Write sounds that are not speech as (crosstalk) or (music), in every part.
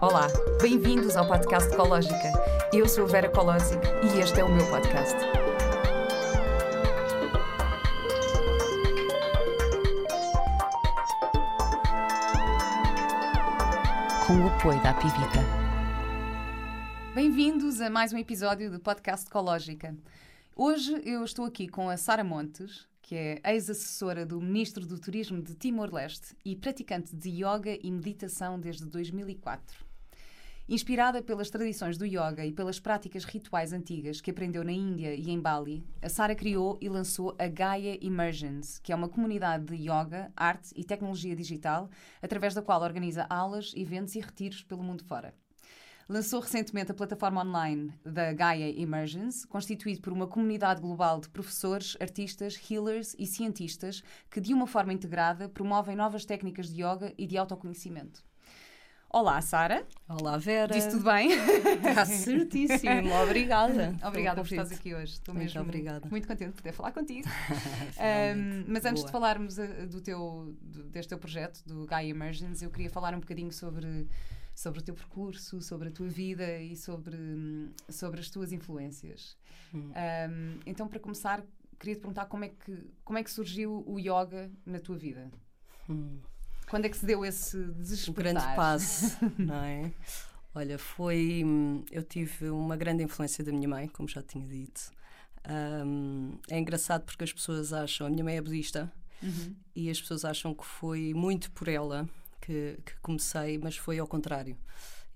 Olá, bem-vindos ao podcast Ecológica. Eu sou a Vera Colosic e este é o meu podcast. Com o apoio da Pivita. Bem-vindos a mais um episódio do podcast Ecológica. Hoje eu estou aqui com a Sara Montes, que é ex-assessora do Ministro do Turismo de Timor-Leste e praticante de yoga e meditação desde 2004. Inspirada pelas tradições do yoga e pelas práticas rituais antigas que aprendeu na Índia e em Bali, a Sara criou e lançou a Gaia Immersions, que é uma comunidade de yoga, arte e tecnologia digital, através da qual organiza aulas, eventos e retiros pelo mundo fora. Lançou recentemente a plataforma online da Gaia Immersions, constituído por uma comunidade global de professores, artistas, healers e cientistas que, de uma forma integrada, promovem novas técnicas de yoga e de autoconhecimento. Olá, Sara. Olá, Vera. Disse tudo bem? Está (laughs) certíssimo. Obrigada. obrigada por estares aqui hoje. Estou muito mesmo obrigada. muito contente de poder falar contigo. (laughs) um, mas antes Boa. de falarmos uh, do teu, deste teu projeto, do Gaia Immersions, eu queria falar um bocadinho sobre, sobre o teu percurso, sobre a tua vida e sobre, sobre as tuas influências. Hum. Um, então, para começar, queria te perguntar como é, que, como é que surgiu o yoga na tua vida? Hum. Quando é que se deu esse Um despertar? grande passo, (laughs) não é? Olha, foi. hum, Eu tive uma grande influência da minha mãe, como já tinha dito. Hum, é engraçado porque as pessoas acham. A minha mãe é budista Uhum. e as pessoas acham que foi muito por ela que, que comecei, mas foi ao contrário.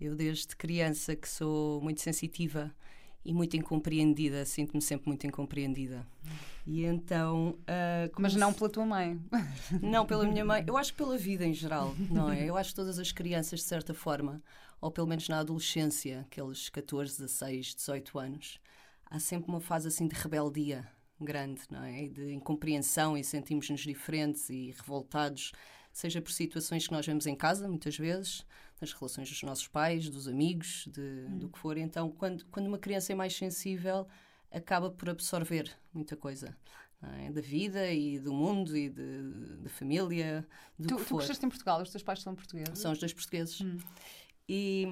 Eu, desde criança, que sou muito sensitiva e muito incompreendida, sinto-me sempre muito incompreendida. E então. ah, Mas comecei- não pela tua mãe. (laughs) Não, pela minha mãe. (laughs) Eu acho pela vida em geral, não é? Eu acho que todas as crianças, de certa forma, ou pelo menos na adolescência, aqueles 14, 16, 18 anos, há sempre uma fase assim de rebeldia grande, não é? De incompreensão e sentimos-nos diferentes e revoltados, seja por situações que nós vemos em casa, muitas vezes, nas relações dos nossos pais, dos amigos, de, do que for. Então, quando, quando uma criança é mais sensível, acaba por absorver muita coisa. é? Da vida e do mundo e da família, do Tu, que tu for. cresceste em Portugal, os teus pais são portugueses? São os dois portugueses. Hum. E,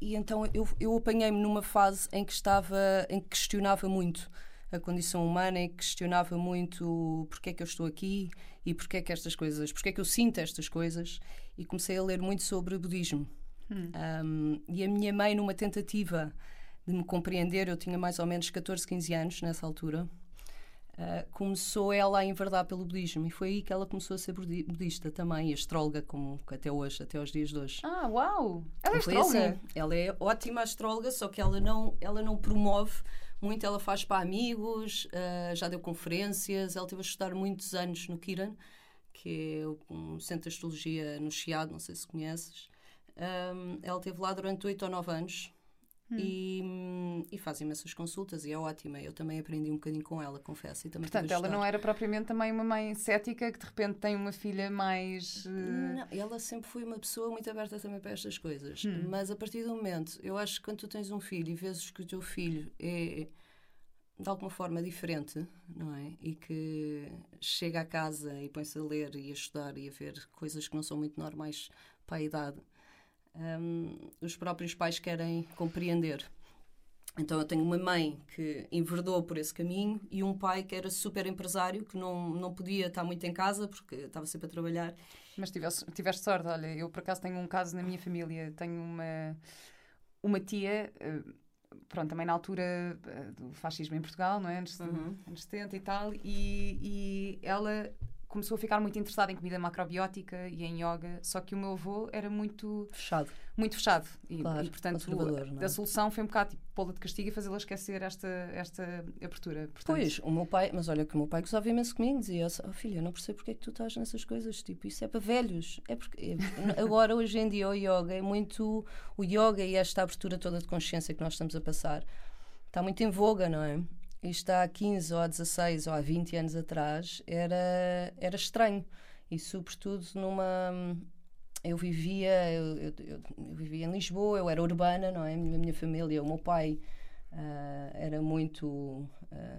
e então eu, eu apanhei-me numa fase em que estava, em que questionava muito a condição humana e questionava muito porque é que eu estou aqui e porque é que estas coisas, porque é que eu sinto estas coisas e comecei a ler muito sobre budismo. Hum. Um, e a minha mãe, numa tentativa de me compreender, eu tinha mais ou menos 14, 15 anos nessa altura, uh, começou ela a enverdar pelo budismo e foi aí que ela começou a ser budi- budista também, e astróloga, como até hoje, até aos dias de hoje. Ah, uau! Ela é Foi astróloga? assim. Ela é ótima astróloga, só que ela não, ela não promove muito, ela faz para amigos, ah, já deu conferências, ela teve a estudar muitos anos no Kiran, que é um centro de astrologia no Chiado, não sei se conheces. Ahm, ela esteve lá durante oito ou nove anos hum, e faz imensas consultas e é ótima. Eu também aprendi um bocadinho com ela, confesso. E também Portanto, ela não era propriamente também uma mãe cética que de repente tem uma filha mais. eh, Não, ela sempre foi uma pessoa muito aberta também para estas coisas. Hum. Mas a partir do momento, eu acho que quando tu tens um filho e vês que o teu filho é de alguma forma diferente, não é? E que chega a casa e põe-se a ler e a estudar e a ver coisas que não são muito normais para a idade, hum, os próprios pais querem compreender. Então eu tenho uma mãe que enverdou por esse caminho e um pai que era super empresário, que não, não podia estar muito em casa porque estava sempre a trabalhar Mas tiveste, tiveste sorte, olha, eu por acaso tenho um caso na minha família, tenho uma, uma tia, eh, pronto, também na altura eh, do fascismo em Portugal, não é? Anos, Uhum. anos 70 e tal, e, e ela começou a ficar muito interessada em comida macrobiótica e em yoga, só que o meu avô era muito, fechado. muito fechado. E, Claro, e, portanto, não é? a solução foi um bocado tipo, pô-la de castigo e fazê-la esquecer esta, esta abertura. Portanto, Pois, o meu pai, mas olha que o meu pai gostava imenso comigo, dizia: oh, filha, eu não percebo porque é que tu estás nessas coisas, tipo, isso é para velhos. É porque é- agora, hoje em dia, o yoga é muito. O yoga e esta abertura toda de consciência que nós estamos a passar está muito em voga, não é? Isto há 15 ou há 16 ou há 20 anos atrás era, era estranho. E, sobretudo, numa. Eu vivia, eu, eu- eu- vivia em Lisboa, eu era urbana, não é? A minha, família, o meu pai Uh, era muito. Uh,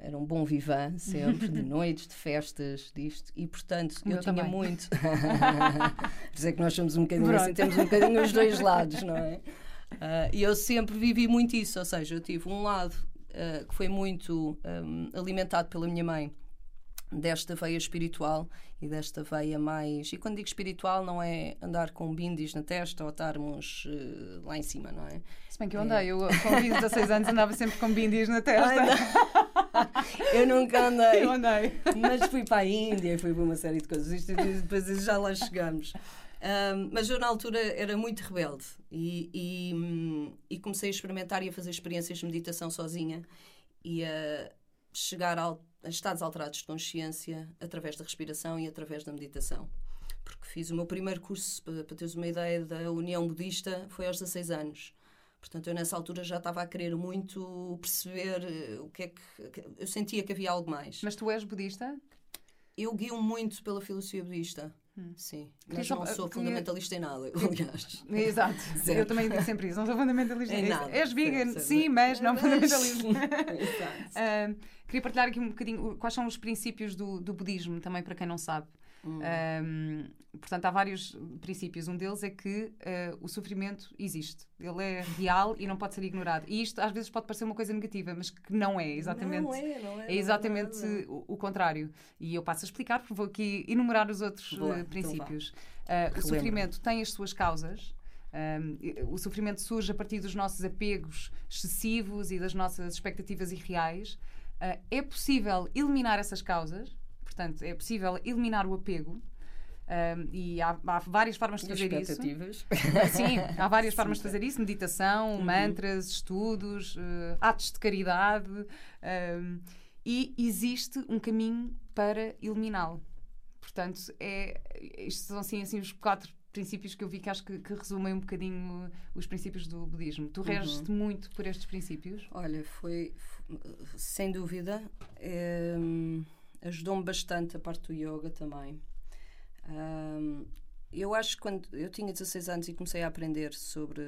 era um bom vivan sempre, de (laughs) noites, de festas, disto. E portanto, eu, eu tinha também. muito. (laughs) Por isso é que nós somos um bocadinho Pronto. assim, temos um bocadinho os dois lados, não é? Uh, (laughs) e eu sempre vivi muito isso, ou seja, eu tive um lado que foi muito um, alimentado pela minha mãe desta veia espiritual e desta veia mais. E quando digo espiritual, não é andar com bindis na testa ou estarmos uh, lá em cima, não é? Se bem que eu andei, é. eu com 16 anos andava sempre com bindis na testa. (laughs) eu nunca andei. Eu andei. Mas fui para a Índia, fui para uma série de coisas. Isto, depois já lá chegamos. Um, mas eu, na altura, era muito rebelde e, e, hum, e, comecei a experimentar e a fazer experiências de meditação sozinha e a chegar a, a estados alterados de consciência através da respiração e através da meditação porque fiz o meu primeiro curso, para, para teres uma ideia, da União Budista, foi aos 16 anos. Portanto, eu nessa altura já estava a querer muito perceber eh, o que é que. Eu sentia que havia algo mais. Mas tu és budista? Eu guio muito pela filosofia budista. Hum. Sim, mas não sou fundamentalista em nada, (laughs) aliás. Exato, (laughs) eu também digo sempre isso, não sou fundamentalista em nada. És vegan, certo, sim, mas não (laughs) fundamentalista. Exato. Uh, queria partilhar aqui um bocadinho quais são os princípios do, do budismo, também para quem não sabe. Hum. Um, portanto, há vários princípios. Um deles é que uh, o sofrimento existe. Ele é real e não pode ser ignorado. E isto às vezes pode parecer uma coisa negativa, mas que não é. Exatamente, não é, não é, é exatamente não é, o, o, contrário. E eu passo a explicar, porque vou aqui enumerar os outros Boa, uh, princípios. Então uh, o sofrimento tem as suas causas. Um, o sofrimento surge a partir dos nossos apegos excessivos e das nossas expectativas irreais. é possível eliminar essas causas, Portanto, é possível eliminar o apego. Um, e há, há, várias formas de fazer isso. Sim, há várias Sim, (laughs) formas de fazer isso: meditação, uhum. mantras, estudos, uh, atos de caridade. Um, e existe um caminho para eliminá-lo. Portanto, é, estes são assim, assim os quatro princípios que eu vi que acho que, que resumem um bocadinho os princípios do budismo. Tu reges-te uhum. muito por estes princípios? Olha, foi, sem dúvida. É, ajudou-me bastante a parte do yoga também. Um, eu acho que quando eu tinha 16 anos e comecei a aprender sobre.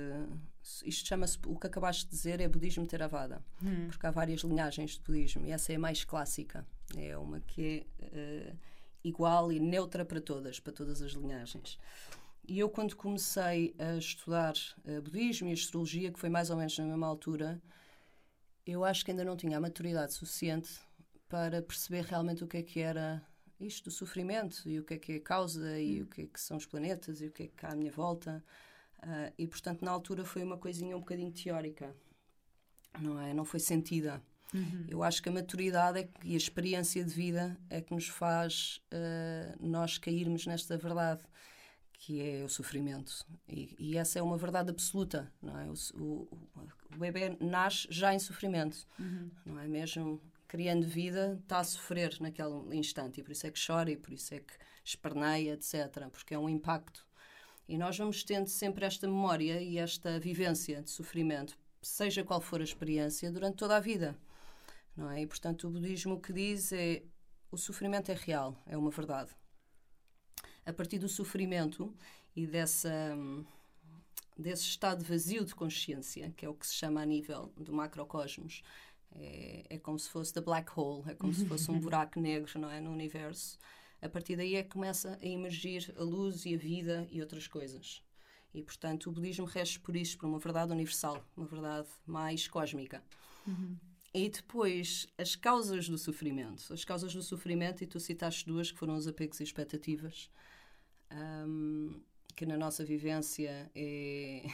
Isto chama-se. O que acabaste de dizer é budismo Theravada. Hum. Porque há várias linhagens de budismo e essa é a mais clássica. É uma que é uh, igual e neutra para todas, para todas as linhagens. E eu, quando comecei a estudar uh, budismo e astrologia, que foi mais ou menos na mesma altura, eu acho que ainda não tinha a maturidade suficiente para perceber realmente o que é que era isto do sofrimento e o que é que é a causa e hum. o que é que são os planetas e o que é que há à minha volta. Uh, e, portanto, na altura foi uma coisinha um bocadinho teórica, não é? Não foi sentida. Uhum. Eu acho que a maturidade é que, e a experiência de vida é que nos faz uh, nós cairmos nesta verdade que é o sofrimento. E, e, essa é uma verdade absoluta, não é? O, o, o bebê nasce já em sofrimento, uhum. não é mesmo? Criando vida, está a sofrer naquele instante e por isso é que chora e por isso é que esperneia, etc. Porque é um impacto. E nós vamos tendo sempre esta memória e esta vivência de sofrimento, seja qual for a experiência, durante toda a vida. Não é? E portanto o budismo o que diz é o sofrimento é real, é uma verdade. A partir do sofrimento e dessa desse estado vazio de consciência, que é o que se chama a nível do macrocosmos, é, é como se fosse the black hole, é como se fosse um (laughs) buraco negro não é, no universo. A partir daí é que começa a emergir a luz e a vida e outras coisas. E, portanto, o budismo rege por isso, por uma verdade universal, uma verdade mais cósmica. Uhum. E depois, as causas do sofrimento. As causas do sofrimento, e tu citaste duas, que foram os apegos e expectativas, um, que na nossa vivência é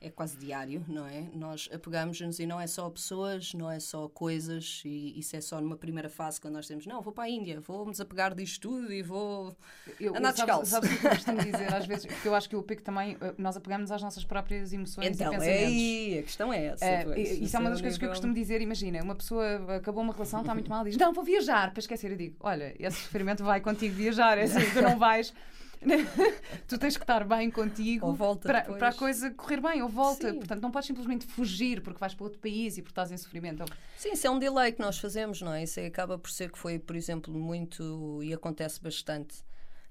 é quase diário, não é? Nós apegamos-nos e não é só pessoas, não é só coisas, e isso é só numa primeira fase quando nós temos, não, vou para a Índia, vou-me desapegar disto tudo e vou eu, andar descalço. Sabes, sabes o que eu costumo dizer às vezes? Porque eu acho que o apego também, eh, nós apegamos às nossas próprias emoções então, e pensamentos. É aí, a questão é essa. É, isso, é uma das coisas que eu costumo dizer, imagina, uma pessoa acabou uma relação, está muito mal, diz, não, vou viajar, para esquecer, eu digo, olha, esse sofrimento vai contigo viajar, é assim, tu não (laughs) vais (laughs) tu tens que estar bem contigo para, para, a coisa correr bem, ou volta. Sim. Portanto, não podes simplesmente fugir porque vais para outro país e porque estás em sofrimento. Sim, isso é um delay que nós fazemos, não é? Isso acaba por ser que foi, por exemplo, muito e acontece bastante.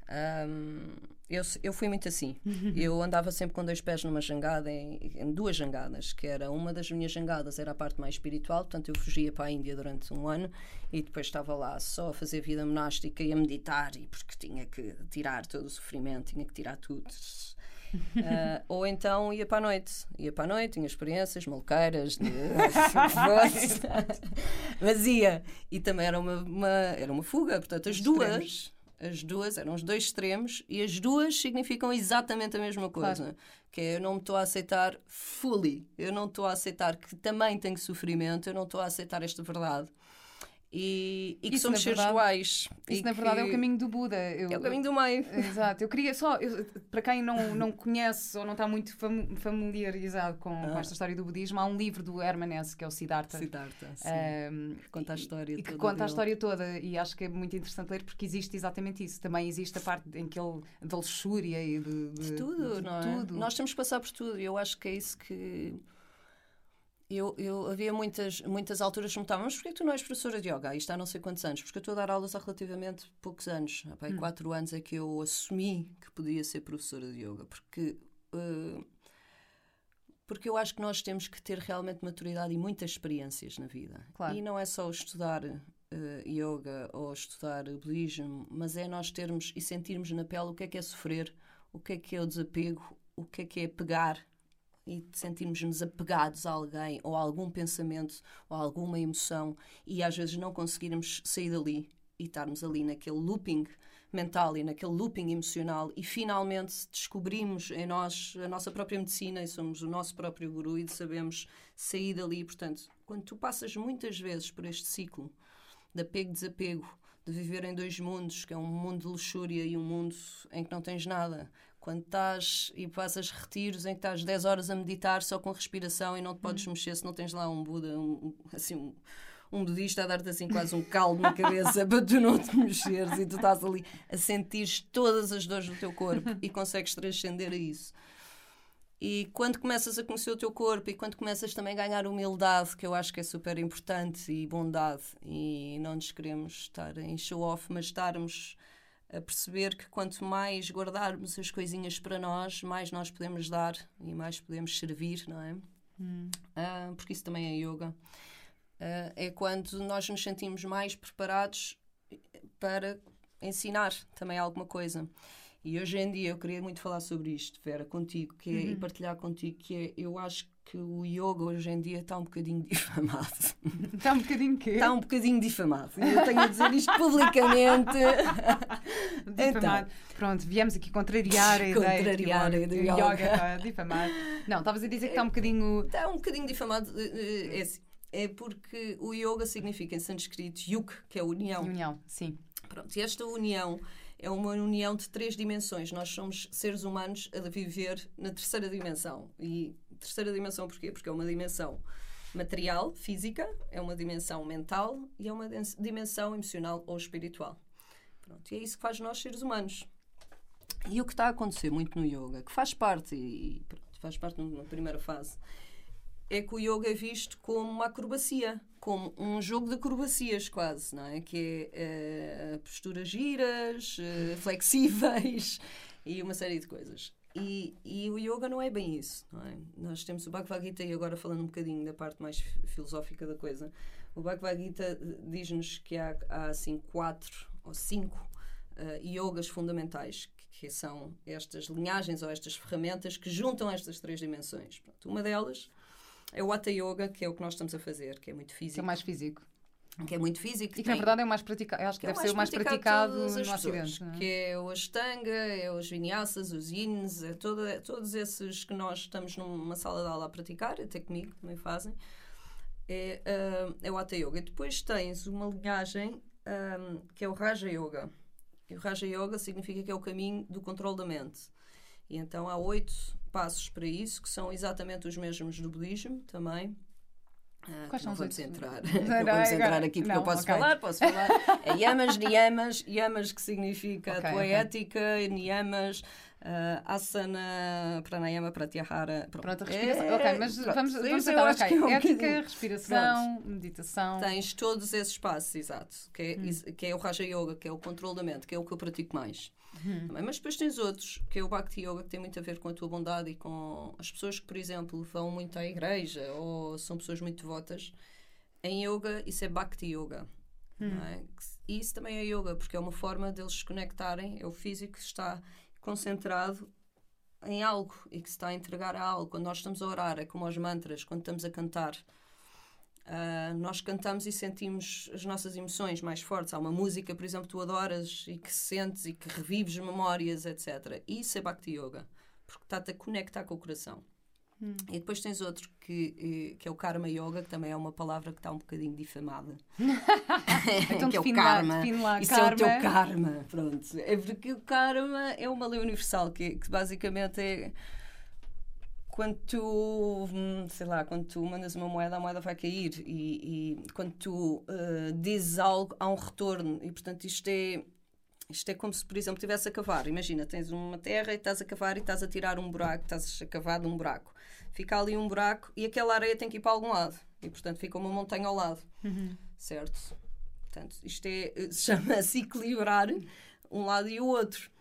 Um, eu, eu fui muito assim. Eu andava sempre com dois pés numa jangada, em, em, duas jangadas, que era uma das minhas jangadas era a parte mais espiritual, portanto eu fugia para a Índia durante um ano e depois estava lá só a fazer vida monástica e a meditar, e porque tinha que tirar todo o sofrimento, tinha que tirar tudo. Uh, ou então ia para a noite, ia para a noite, tinha experiências maluqueiras, de... (laughs) (laughs) mas ia. E também era uma, uma, era uma fuga, portanto, as duas as duas eram os dois extremos e as duas significam exatamente a mesma coisa. Claro. Que é eu não me estou a aceitar fully, eu não estou a aceitar que também tenho sofrimento, eu não estou a aceitar esta verdade e, e que isso, somos seres iguais. Isso, na verdade, é o caminho do Buda. Eu, é o caminho do meio. (laughs) Exato. Eu queria só, eu, para quem não, não conhece ou não está muito fam, familiarizado com, ah. com, esta história do budismo, há um livro do Herman Hesse, que é o Siddhartha. Siddhartha, sim. Um, que conta a história e, toda. Que conta dele. a história toda. E acho que é muito interessante ler porque existe exatamente isso. Também existe a parte em que ele, da luxúria e de, de, de tudo, de, não é? Tudo. Nós temos que passar por tudo. E eu acho que é isso que eu, eu havia muitas, muitas alturas que me perguntavam, mas porquê tu não és professora de yoga? Isto há não sei quantos anos. Porque eu estou a dar aulas há relativamente poucos anos. Há hum. quatro anos é que eu assumi que podia ser professora de yoga. Porque, uh, porque eu acho que nós temos que ter realmente maturidade e muitas experiências na vida. Claro. E não é só estudar uh, yoga ou estudar budismo, mas é nós termos e sentirmos na pele o que é que é sofrer, o que é que é o desapego, o que é que é pegar e sentirmos-nos apegados a alguém ou a algum pensamento ou a alguma emoção e às vezes não conseguirmos sair dali e estarmos ali naquele looping mental e naquele looping emocional e finalmente descobrimos em nós a nossa própria medicina e somos o nosso próprio guru e sabemos sair dali. Portanto, quando tu passas muitas vezes por este ciclo de apego e desapego, de viver em dois mundos, que é um mundo de luxúria e um mundo em que não tens nada, quando estás e passas retiros em que estás 10 horas a meditar só com respiração e não te podes hum. mexer se não tens lá um Buda, um, assim, um, um budista a dar-te assim quase um caldo na cabeça (laughs) para tu não te mexeres e tu estás ali a sentir todas as dores do teu corpo e consegues transcender a isso. E quando começas a conhecer o teu corpo e quando começas também a ganhar humildade, que eu acho que é super importante, e bondade, e não nos queremos estar em show-off, mas estarmos a perceber que quanto mais guardarmos as coisinhas para nós, mais nós podemos dar e mais podemos servir, não é? Hum. Uh, porque isso também é yoga. Uh, é quando nós nos sentimos mais preparados para ensinar também alguma coisa. E hoje em dia eu queria muito falar sobre isto, Vera, contigo, que é, uhum. e partilhar contigo, que é, eu acho que o yoga hoje em dia está (laughs) um bocadinho difamado. Está um bocadinho quê? Está um bocadinho difamado. Eu tenho a dizer isto publicamente. (laughs) difamado. Então, Pronto, viemos aqui contrariar a ideia. Contrariar a ideia do yoga. Está difamado. Não, estavas a dizer que está um bocadinho... Está um bocadinho difamado. Eh, eh, é, assim, é porque o yoga significa em sânscrito yuk, que é união. União, sim. Pronto, e esta união é uma união de três dimensões. Nós somos seres humanos a viver na terceira dimensão. E terceira dimensão porquê? Porque é uma dimensão material, física, é uma dimensão mental e é uma dimensão emocional ou espiritual. Pronto, e é isso que faz nós seres humanos. E o que está a acontecer muito no yoga, que faz parte, e pronto, faz parte na primeira fase, é que o yoga é visto como uma acrobacia, como um jogo de acrobacias quase, não é? Que é uh, posturas giras, uh, flexíveis (laughs) e uma série de coisas. E, e, o yoga não é bem isso, é? Nós temos o Bhagavad Gita e agora falando um bocadinho da parte mais filosófica da coisa, o Bhagavad Gita eh, diz-nos que há, há assim quatro ou cinco uh, yogas fundamentais, que, que, são estas linhagens ou estas ferramentas que juntam estas três dimensões. Pronto, uma delas é o Hatha Yoga, que é o que nós estamos a fazer, que é muito físico. Que é mais físico. Que é muito físico. E que, tem, na verdade é o mais praticado. Acho que, que deve é ser o mais praticado, no pessoas, Ocidente. É? Que é o Ashtanga, é os Vinyasas, os Yins, é todo, todos esses que nós estamos numa sala de aula a praticar, até comigo também fazem. É, uh, é o Hatha Yoga. E depois tens uma linhagem um, que é o Raja Yoga. E o Raja Yoga significa que é o caminho do controle da mente. E então há oito passos para isso, que são exatamente os mesmos do budismo também. Ah, Quais são vamos entrar. Não, (laughs) vamos entrar aqui porque não, eu posso okay. falar, posso falar. (laughs) É yamas, niyamas, yamas que significa okay, poética, okay. niyamas, Uh, asana, pranayama, pratyahara. Pronto, pronto a respiração. É, ok, mas pronto, vamos, vamos tentar. Okay. É um Ética, respiração, pronto. meditação. Tens todos esses passos, exato. Que é, hum. que é o Raja Yoga, que é o controle da mente, que é o que eu pratico mais. Hum. Mas depois tens outros, que é o Bhakti Yoga, que tem muito a ver com a tua bondade e com as pessoas que, por exemplo, vão muito à igreja ou são pessoas muito devotas. Em yoga, isso é Bhakti Yoga. Hum. É? E isso também é yoga, porque é uma forma deles se conectarem. É o físico que está concentrado em algo e que se está a entregar a algo. Quando nós estamos a orar, é como os mantras, quando estamos a cantar. Uh, nós cantamos e sentimos as nossas emoções mais fortes. Há uma música, por exemplo, que tu adoras e que sentes e que revives memórias, etc. Isso é Bhakti Yoga, porque está-te a conectar com o coração. Hum. E depois tens outro que, eh, que é o Karma Yoga, que também é uma palavra que está um bocadinho difamada. (laughs) (laughs) então, que é o karma. Lá, Isso karma. é o teu karma. Pronto. É porque o karma é uma lei universal, que, que basicamente é quando tu, hum, sei lá, quando tu mandas uma moeda, a moeda vai cair. E, e quando tu uh, dizes algo, há um retorno. E portanto, isto é isto é como se, por exemplo, estivesse a cavar. Imagina, tens uma terra e estás a cavar e estás a tirar um buraco, estás a cavar de um buraco. Fica ali um buraco e aquela areia tem que ir para algum lado. E, portanto, fica uma montanha ao lado. Uhum. Certo? Portanto, isto é, (laughs) chama-se equilibrar um lado e o outro.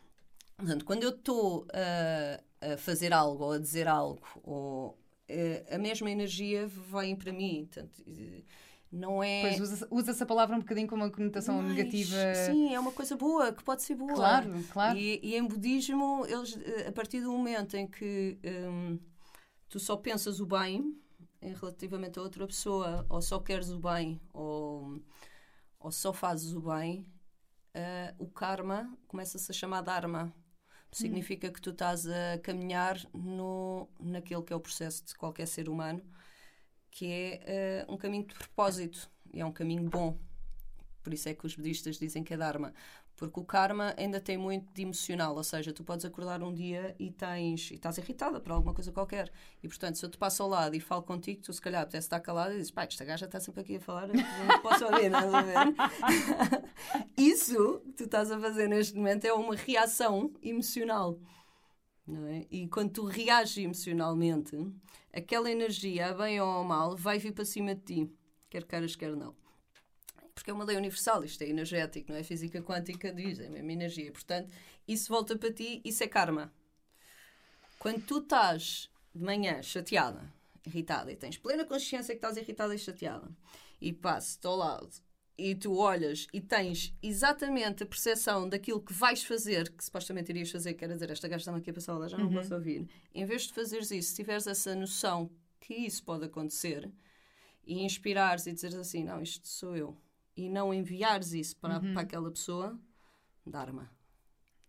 Portanto, quando eu estou a, a fazer algo ou a dizer algo, ou, eh, a mesma energia vem para mim. Portanto, não é. Pois usa-se usa a palavra um bocadinho com uma conotação Mas, negativa. Sim, é uma coisa boa, que pode ser boa. Claro, claro. E, e em budismo, eles, a partir do momento em que um, tu só pensas o bem em relativamente a outra pessoa, ou só queres o bem, ou, ou só fazes o bem, uh, o karma começa-se a chamar dharma. Significa hum. que tu estás a caminhar no, naquele que é o processo de qualquer ser humano que é uh, um caminho de propósito é um caminho bom. Por isso é que os budistas dizem que é Dharma. Porque o karma ainda tem muito de emocional, ou seja, tu podes acordar um dia e tens e estás irritada por alguma coisa qualquer. E portanto, se eu te passo ao lado e falo contigo, tu se calhar pudesse estar calada e dizes, pá, esta gaja está sempre aqui a falar, não posso ouvir, não a ver? (laughs) Isso que tu estás a fazer neste momento é uma reação emocional. É? E quando tu reages emocionalmente, aquela energia, a bem ou a mal, vai vir para cima de ti, quer queiras, quer não. Porque é uma lei universal, isto é energético, não é? Física quântica diz, é a mesma energia. Portanto, isso volta para ti, isso é karma. Quando tu estás de manhã chateada, irritada, e tens plena consciência que estás irritada e chateada, e passo-te ao lado e tu olhas e tens exatamente a percepção daquilo que vais fazer, que supostamente irias fazer, quer dizer, esta gaja está aqui a passar lá, já não uhum. posso ouvir. Em vez de fazeres isso, se tiveres essa noção que isso pode acontecer e inspirares e dizeres assim, não, isto sou eu, e não enviares isso para, uhum. para aquela pessoa, Dharma.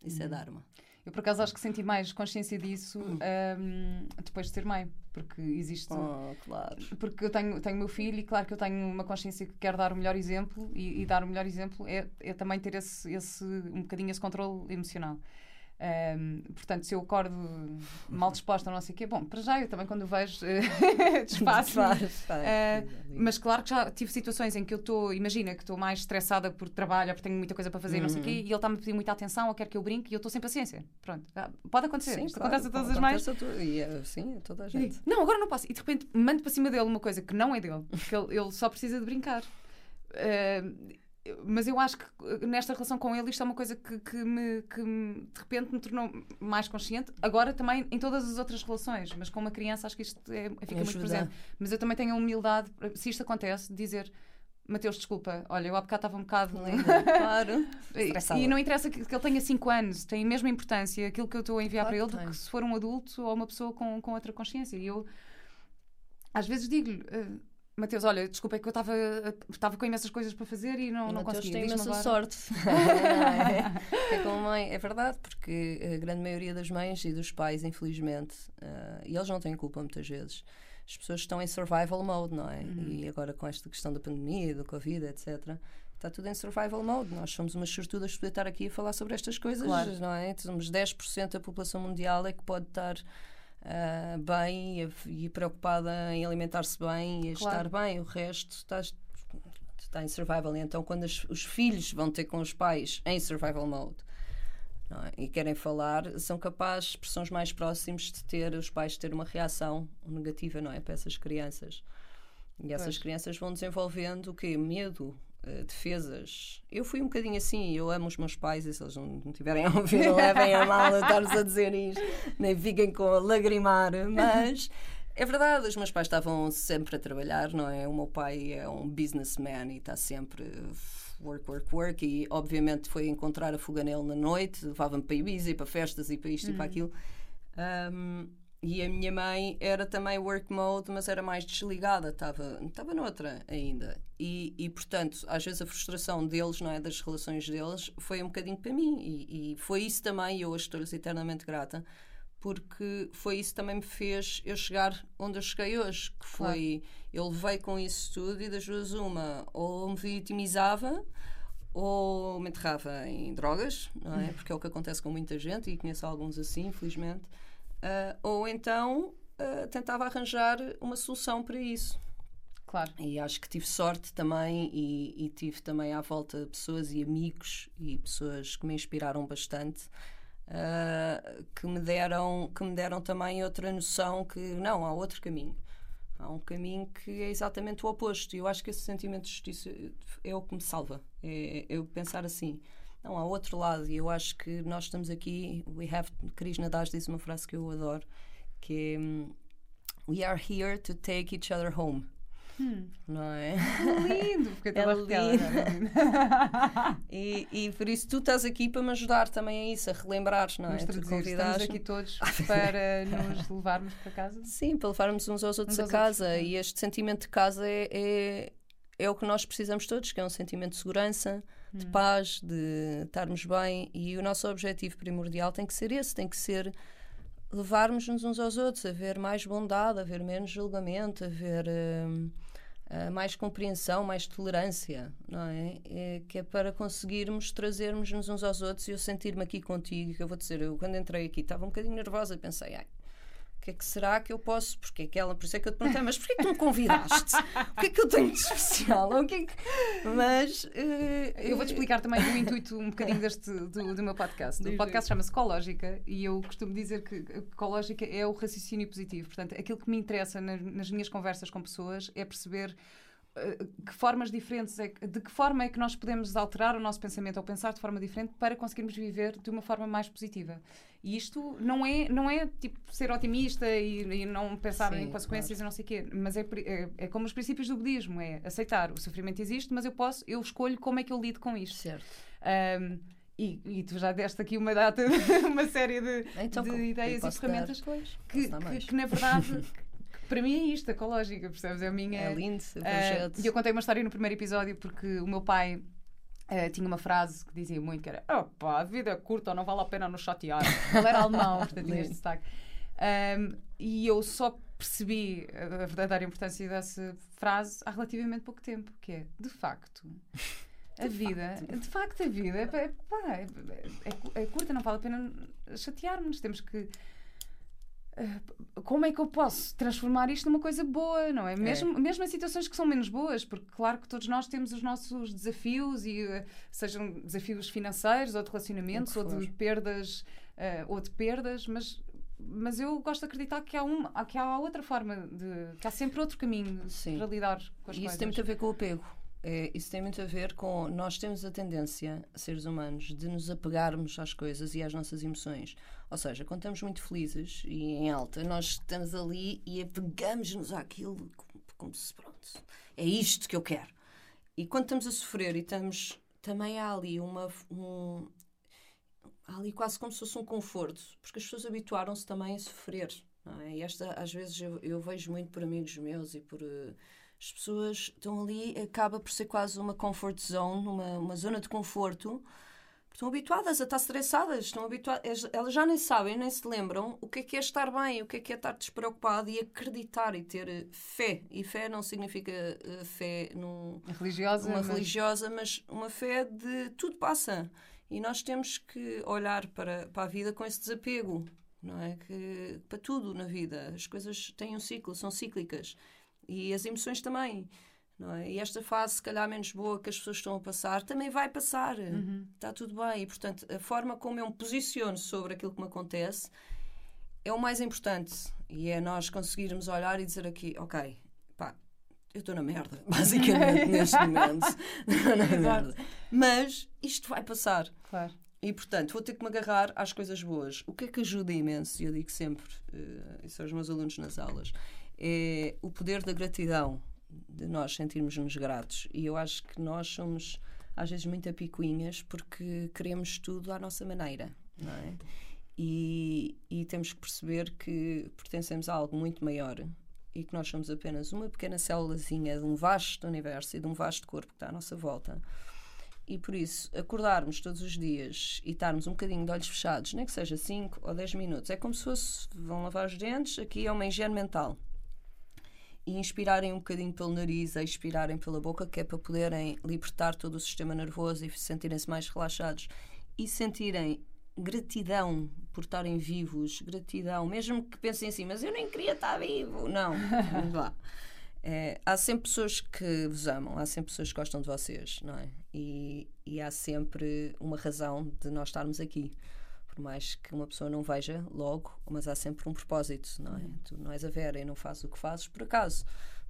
Isso é uhum. é Dharma. Eu, por acaso, acho que senti mais consciência disso um, depois de ser mãe. Porque existe. Oh, claro. Porque eu tenho, tenho meu filho e, claro, que eu tenho uma consciência que quero dar o melhor exemplo. E, e dar o melhor exemplo é, é também ter esse, esse, um bocadinho esse controle emocional. Um, portanto, se eu acordo mal disposta, não sei o quê, bom, para já eu também quando vejo (laughs) (laughs) desfaço. uh, mas claro que já tive situações em que eu estou, imagina que estou mais estressada por trabalho, porque tenho muita coisa para fazer, uhum. não sei o quê, uhum. e ele está-me a pedir muita atenção, ou quer que eu brinque, e eu estou sem paciência. Pronto, ah, pode acontecer. Sim, Isto claro, acontece a todas as mães. E, é, sim, a toda a gente. não, agora não posso. E de repente mando para cima dele uma coisa que não é dele, porque ele, ele só precisa de brincar. Uh, (laughs) mas eu acho que eh, nesta relação com ele isto é uma coisa que, que, me, que de repente me tornou mais consciente. Agora também em todas as outras relações, mas com uma criança acho que isto é, fica muito presente. Mas eu também tenho a humildade, se isto acontece, dizer. Mateus, desculpa, olha, eu há bocado estava um bocado. claro. (laughs) e, e não interessa que, que, ele tenha 5 anos, tem a mesma importância aquilo que eu estou a enviar claro para ele do que se for um adulto ou uma pessoa com, com outra consciência. E eu, às vezes, digo-lhe. Uh, Mateus, olha, desculpa, é que eu estava estava com imensas coisas para fazer e não, não consegui. tem imensa agora. sorte. (laughs) (laughs) é, é como mãe, é verdade, porque a grande maioria das mães e dos pais, infelizmente, uh, e eles não têm culpa muitas vezes, as pessoas estão em survival mode, não é? Uhum. E agora com esta questão da pandemia, do Covid, etc., está tudo em survival mode. Nós somos umas sortudas de poder estar aqui a falar sobre estas coisas, claro. não é? Somos 10% da população mundial é que pode estar uh, bem e, e, preocupada em alimentar-se bem e claro. estar bem. O resto está, está em survival. E então, quando as, os filhos vão ter com os pais em survival mode, é? e querem falar, são capazes, são os mais próximos, de ter os pais ter uma reação negativa, não é? Para essas crianças. E essas pois. crianças vão desenvolvendo o quê? Medo, uh, defesas. Eu fui um bocadinho assim, eu amo os meus pais, e se eles não, não tiverem a ouvir, não levem a mal estar-vos a dizer isto, nem fiquem com a lagrimar, mas. É verdade, os meus pais estavam sempre a trabalhar, não é? O meu pai é um businessman e está sempre work, work, work. E obviamente foi encontrar a fuga nele na noite, levava-me para Ibiza e para festas e para isto uhum. e para uhum. aquilo. Um, e a minha mãe era também work mode, mas era mais desligada, estava, estava noutra ainda. E, e, portanto, às vezes a frustração deles, não é? Das relações deles, foi um bocadinho para mim. E, e foi isso também, e eu estou-lhes eternamente grata, porque foi isso também me fez eu chegar onde eu cheguei hoje. Que foi, claro. eu levei com isso tudo e das duas uma, ou me vitimizava ou me enterrava em drogas, não é? Porque é o que acontece com muita gente e conheço alguns assim, infelizmente Uh, ou então uh, tentava arranjar uma solução para isso. Claro. E acho que tive sorte também e, e, tive também à volta pessoas e amigos e pessoas que me inspiraram bastante. Uh, que me deram que me deram também outra noção que não há outro caminho há um caminho que é exatamente o oposto e eu acho que esse sentimento de justiça é o que me salva é, é eu pensar assim não, há outro lado, e eu acho que nós estamos aqui. We have. Krishna Das diz uma frase que eu adoro, que é hum, We are here to take each other home. Hum. Não é? Lindo, porque (laughs) é lindo. (laughs) e, e por isso tu estás aqui para me ajudar também a isso, a relembrar, não é? Traduzir, estamos aqui todos (laughs) para nos levarmos para casa? Sim, para levarmos uns aos outros uns a casa. Outros. E este sentimento de casa é, é, é o que nós precisamos todos, que é um sentimento de segurança, de hum. paz, de estarmos bem. E o nosso objetivo primordial tem que ser esse: tem que ser levarmos-nos uns aos outros, haver mais bondade, haver menos julgamento, haver uh, uh, mais compreensão, mais tolerância, não é? é? Que é para conseguirmos trazermos-nos uns aos outros e eu sentir-me aqui contigo. Que eu vou dizer, eu quando entrei aqui estava um bocadinho nervosa, pensei, ai o que é que será que eu posso? Porque aquela, por isso é que eu te perguntei, mas porquê que tu me convidaste? o que é que eu tenho de especial? O que é que... Mas uh, eu vou-te explicar também o intuito um bocadinho deste do, do meu podcast. O podcast chama-se Ecológica e eu costumo dizer que Ecológica é o raciocínio positivo. Portanto, aquilo que me interessa nas, nas minhas conversas com pessoas é perceber que formas diferentes, é, de que forma é que nós podemos alterar o nosso pensamento ou pensar de forma diferente para conseguirmos viver de uma forma mais positiva. E isto não é, não é tipo ser otimista e, e não pensar Sim, em consequências claro. e não sei o quê, mas é, é, é, como os princípios do budismo, é aceitar o sofrimento existe, mas eu posso, eu escolho como é que eu lido com isto. Certo. Um, e, e, tu já deste aqui uma data, (laughs) uma série de, então, de ideias e ferramentas dar, que, que, que, na verdade (laughs) para mim é isto, ecológica, percebes? É a minha. É lindo, o projeto. Uh, e eu contei uma história no primeiro episódio porque o meu pai Uh, tinha uma frase que dizia muito que era opa, a vida é curta, não vale a pena nos chatear. Ele era alemão, (laughs) portanto tinha este destaque. Um, e eu só percebi a verdadeira importância dessa frase há relativamente pouco tempo, que é, de facto, a (laughs) de vida, facto. de facto a vida é, é, é, é, curta, não vale a pena chatear-nos, temos que ah, como é que eu posso transformar isto numa coisa boa, não é? Mesmo, é. mesmo em situações que são menos boas, porque claro que todos nós temos os nossos desafios, e uh, sejam desafios financeiros, ou de relacionamentos, ou de perdas, uh, ou de perdas, mas mas eu gosto de acreditar que há, uma, que há outra forma de. que há sempre outro caminho Sim. para lidar com as e coisas. Isso tem muito a ver com o apego. É, isso tem muito a ver com nós temos a tendência, seres humanos, de nos apegarmos às coisas e às nossas emoções. Ou seja, quando estamos muito felizes e em alta, nós estamos ali e apegamos-nos àquilo como, como se, pronto, é isto que eu quero. E quando estamos a sofrer e estamos, também há ali uma. Um, há ali quase como se fosse um conforto, porque as pessoas habituaram-se também a sofrer. É? E esta, às vezes, eu, eu, vejo muito por amigos meus e por. Uh, as pessoas estão ali, acaba por ser quase uma comfort zone, uma, uma zona de conforto. Estão habituadas a estar estressadas, estão habituadas, elas já nem sabem, nem se lembram o que é que é estar bem, o que é que é estar despreocupado e acreditar e ter eh, fé. E fé não significa uh, fé num, religiosa, uma mas... religiosa, mas uma fé de tudo passa. E nós temos que olhar para, para a vida com esse desapego, não é? Que, para tudo na vida. As coisas têm um ciclo, são cíclicas. E as emoções também. Não é? E esta fase, se calhar menos boa que as pessoas estão a passar, também vai passar. Está tudo bem. E, portanto, a forma como eu me posiciono sobre aquilo que me acontece é o mais importante. E é nós conseguirmos olhar e dizer aqui, ok, pá, eu estou na merda, (laughs) basicamente, (laughs) neste momento. Na merda. Mas isto vai passar. Claro. E, portanto, vou ter que me agarrar às coisas boas. O que é que ajuda imenso, e eu digo sempre, uh, isso aos meus alunos nas aulas, é o poder da gratidão, de nós sentirmos-nos gratos. E eu acho que nós somos, às vezes, muito apicuinhas porque queremos tudo à nossa maneira, não é? E, e temos que perceber que pertencemos a algo muito maior e que nós somos apenas uma pequena célulazinha de um vasto universo e de um vasto corpo que está à nossa volta. E por isso, acordarmos todos os dias e estarmos um bocadinho de olhos fechados, nem que seja 5 ou 10 minutos, é como se fosse vão lavar os dentes, aqui é uma higiene mental. E inspirarem um bocadinho pelo nariz, a expirarem pela boca, que é para poderem libertar todo o sistema nervoso e sentirem-se mais relaxados. E sentirem gratidão por estarem vivos, gratidão, mesmo que pensem assim, mas eu nem queria estar vivo. Não, (laughs) vamos lá. É, há sempre pessoas que vos amam, há sempre pessoas que gostam de vocês, não é? E, e, há sempre uma razão de nós estarmos aqui. Por mais que uma pessoa não veja logo, mas há sempre um propósito, não é? Uhum. Tu não és a Vera e não fazes o que fazes por acaso.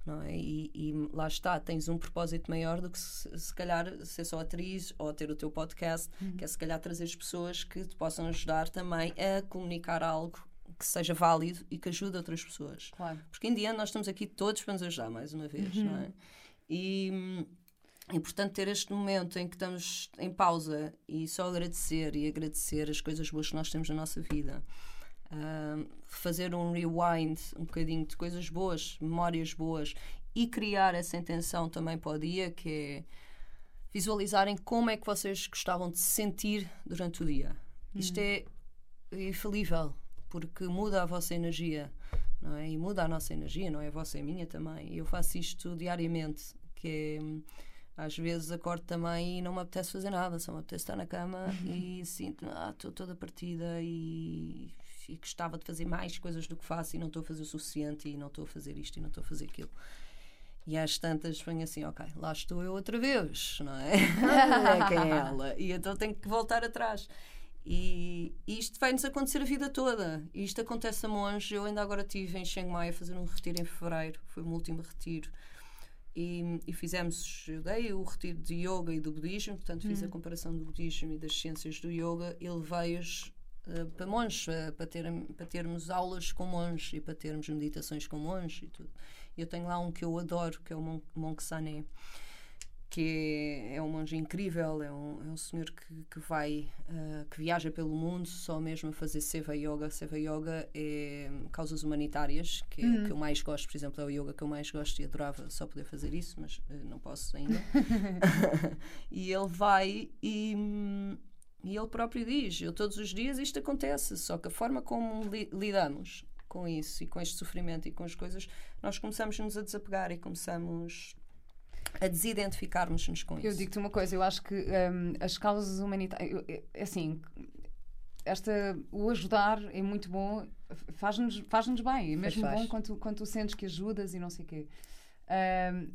Não é? E, e, lá está, tens um propósito maior do que se, se, calhar ser só atriz ou ter o teu podcast, uhum. que é se calhar trazer as pessoas que te possam ajudar também a comunicar algo que seja válido e que ajude outras pessoas. Claro. Porque em dia nós estamos aqui todos para nos ajudar, mais uma vez, uhum. não é? E, e portanto, ter este momento em que estamos em pausa e só agradecer e agradecer as coisas boas que nós temos na nossa vida. Uh, fazer um rewind um bocadinho de coisas boas, memórias boas e criar essa intenção também para o dia, que é visualizarem como é que vocês gostavam de se sentir durante o dia. Uhum. Isto é infalível, porque muda a vossa energia, não é? E muda a nossa energia, não é a vossa e a minha também. Eu faço isto diariamente, que é às vezes acordo também e não me apetece fazer nada, só me apetece estar na cama e sinto, ah, estou toda partida e e gostava de fazer mais coisas do que faço e não estou a fazer o suficiente e não estou a fazer isto e não estou a fazer aquilo. E às tantas venho assim, ok, lá estou eu outra vez, não é? (laughs) é quem é ela? E então tenho que voltar atrás. E, e isto vai-nos acontecer a vida toda. E isto acontece a monge. Eu ainda agora estive em Chiang Mai a fazer um retiro em fevereiro, foi o meu último retiro. E, e, fizemos, eu dei o retiro de yoga e do budismo, portanto fiz a hum. comparação do budismo e das ciências do yoga e levei-os eh, para monges, uh, para, ter, para termos aulas com monges e para termos meditações com monges e tudo. Eu tenho lá um que eu adoro, que é o Monk Sané, que é, é, um monge incrível, é um, é um senhor que, que vai, uh, que viaja pelo mundo só mesmo a fazer Seva Yoga. Seva Yoga é causas humanitárias, que é uhum. o que eu mais gosto, por exemplo, é o yoga que eu mais gosto e adorava só poder fazer isso, mas não posso ainda. (laughs) (laughs) e ele vai e e ele próprio diz: Eu todos os dias isto acontece, só que a forma como li lidamos com isso e com este sofrimento e com as coisas, nós começamos-nos a desapegar e começamos a desidentificarmos-nos com isso. Eu digo-te uma coisa: eu acho que um, as causas humanitárias, assim, esta, o ajudar é muito bom, faz-nos faz -nos bem, é mesmo faz. bom quando quando tu sentes que ajudas e não sei o quê. Um,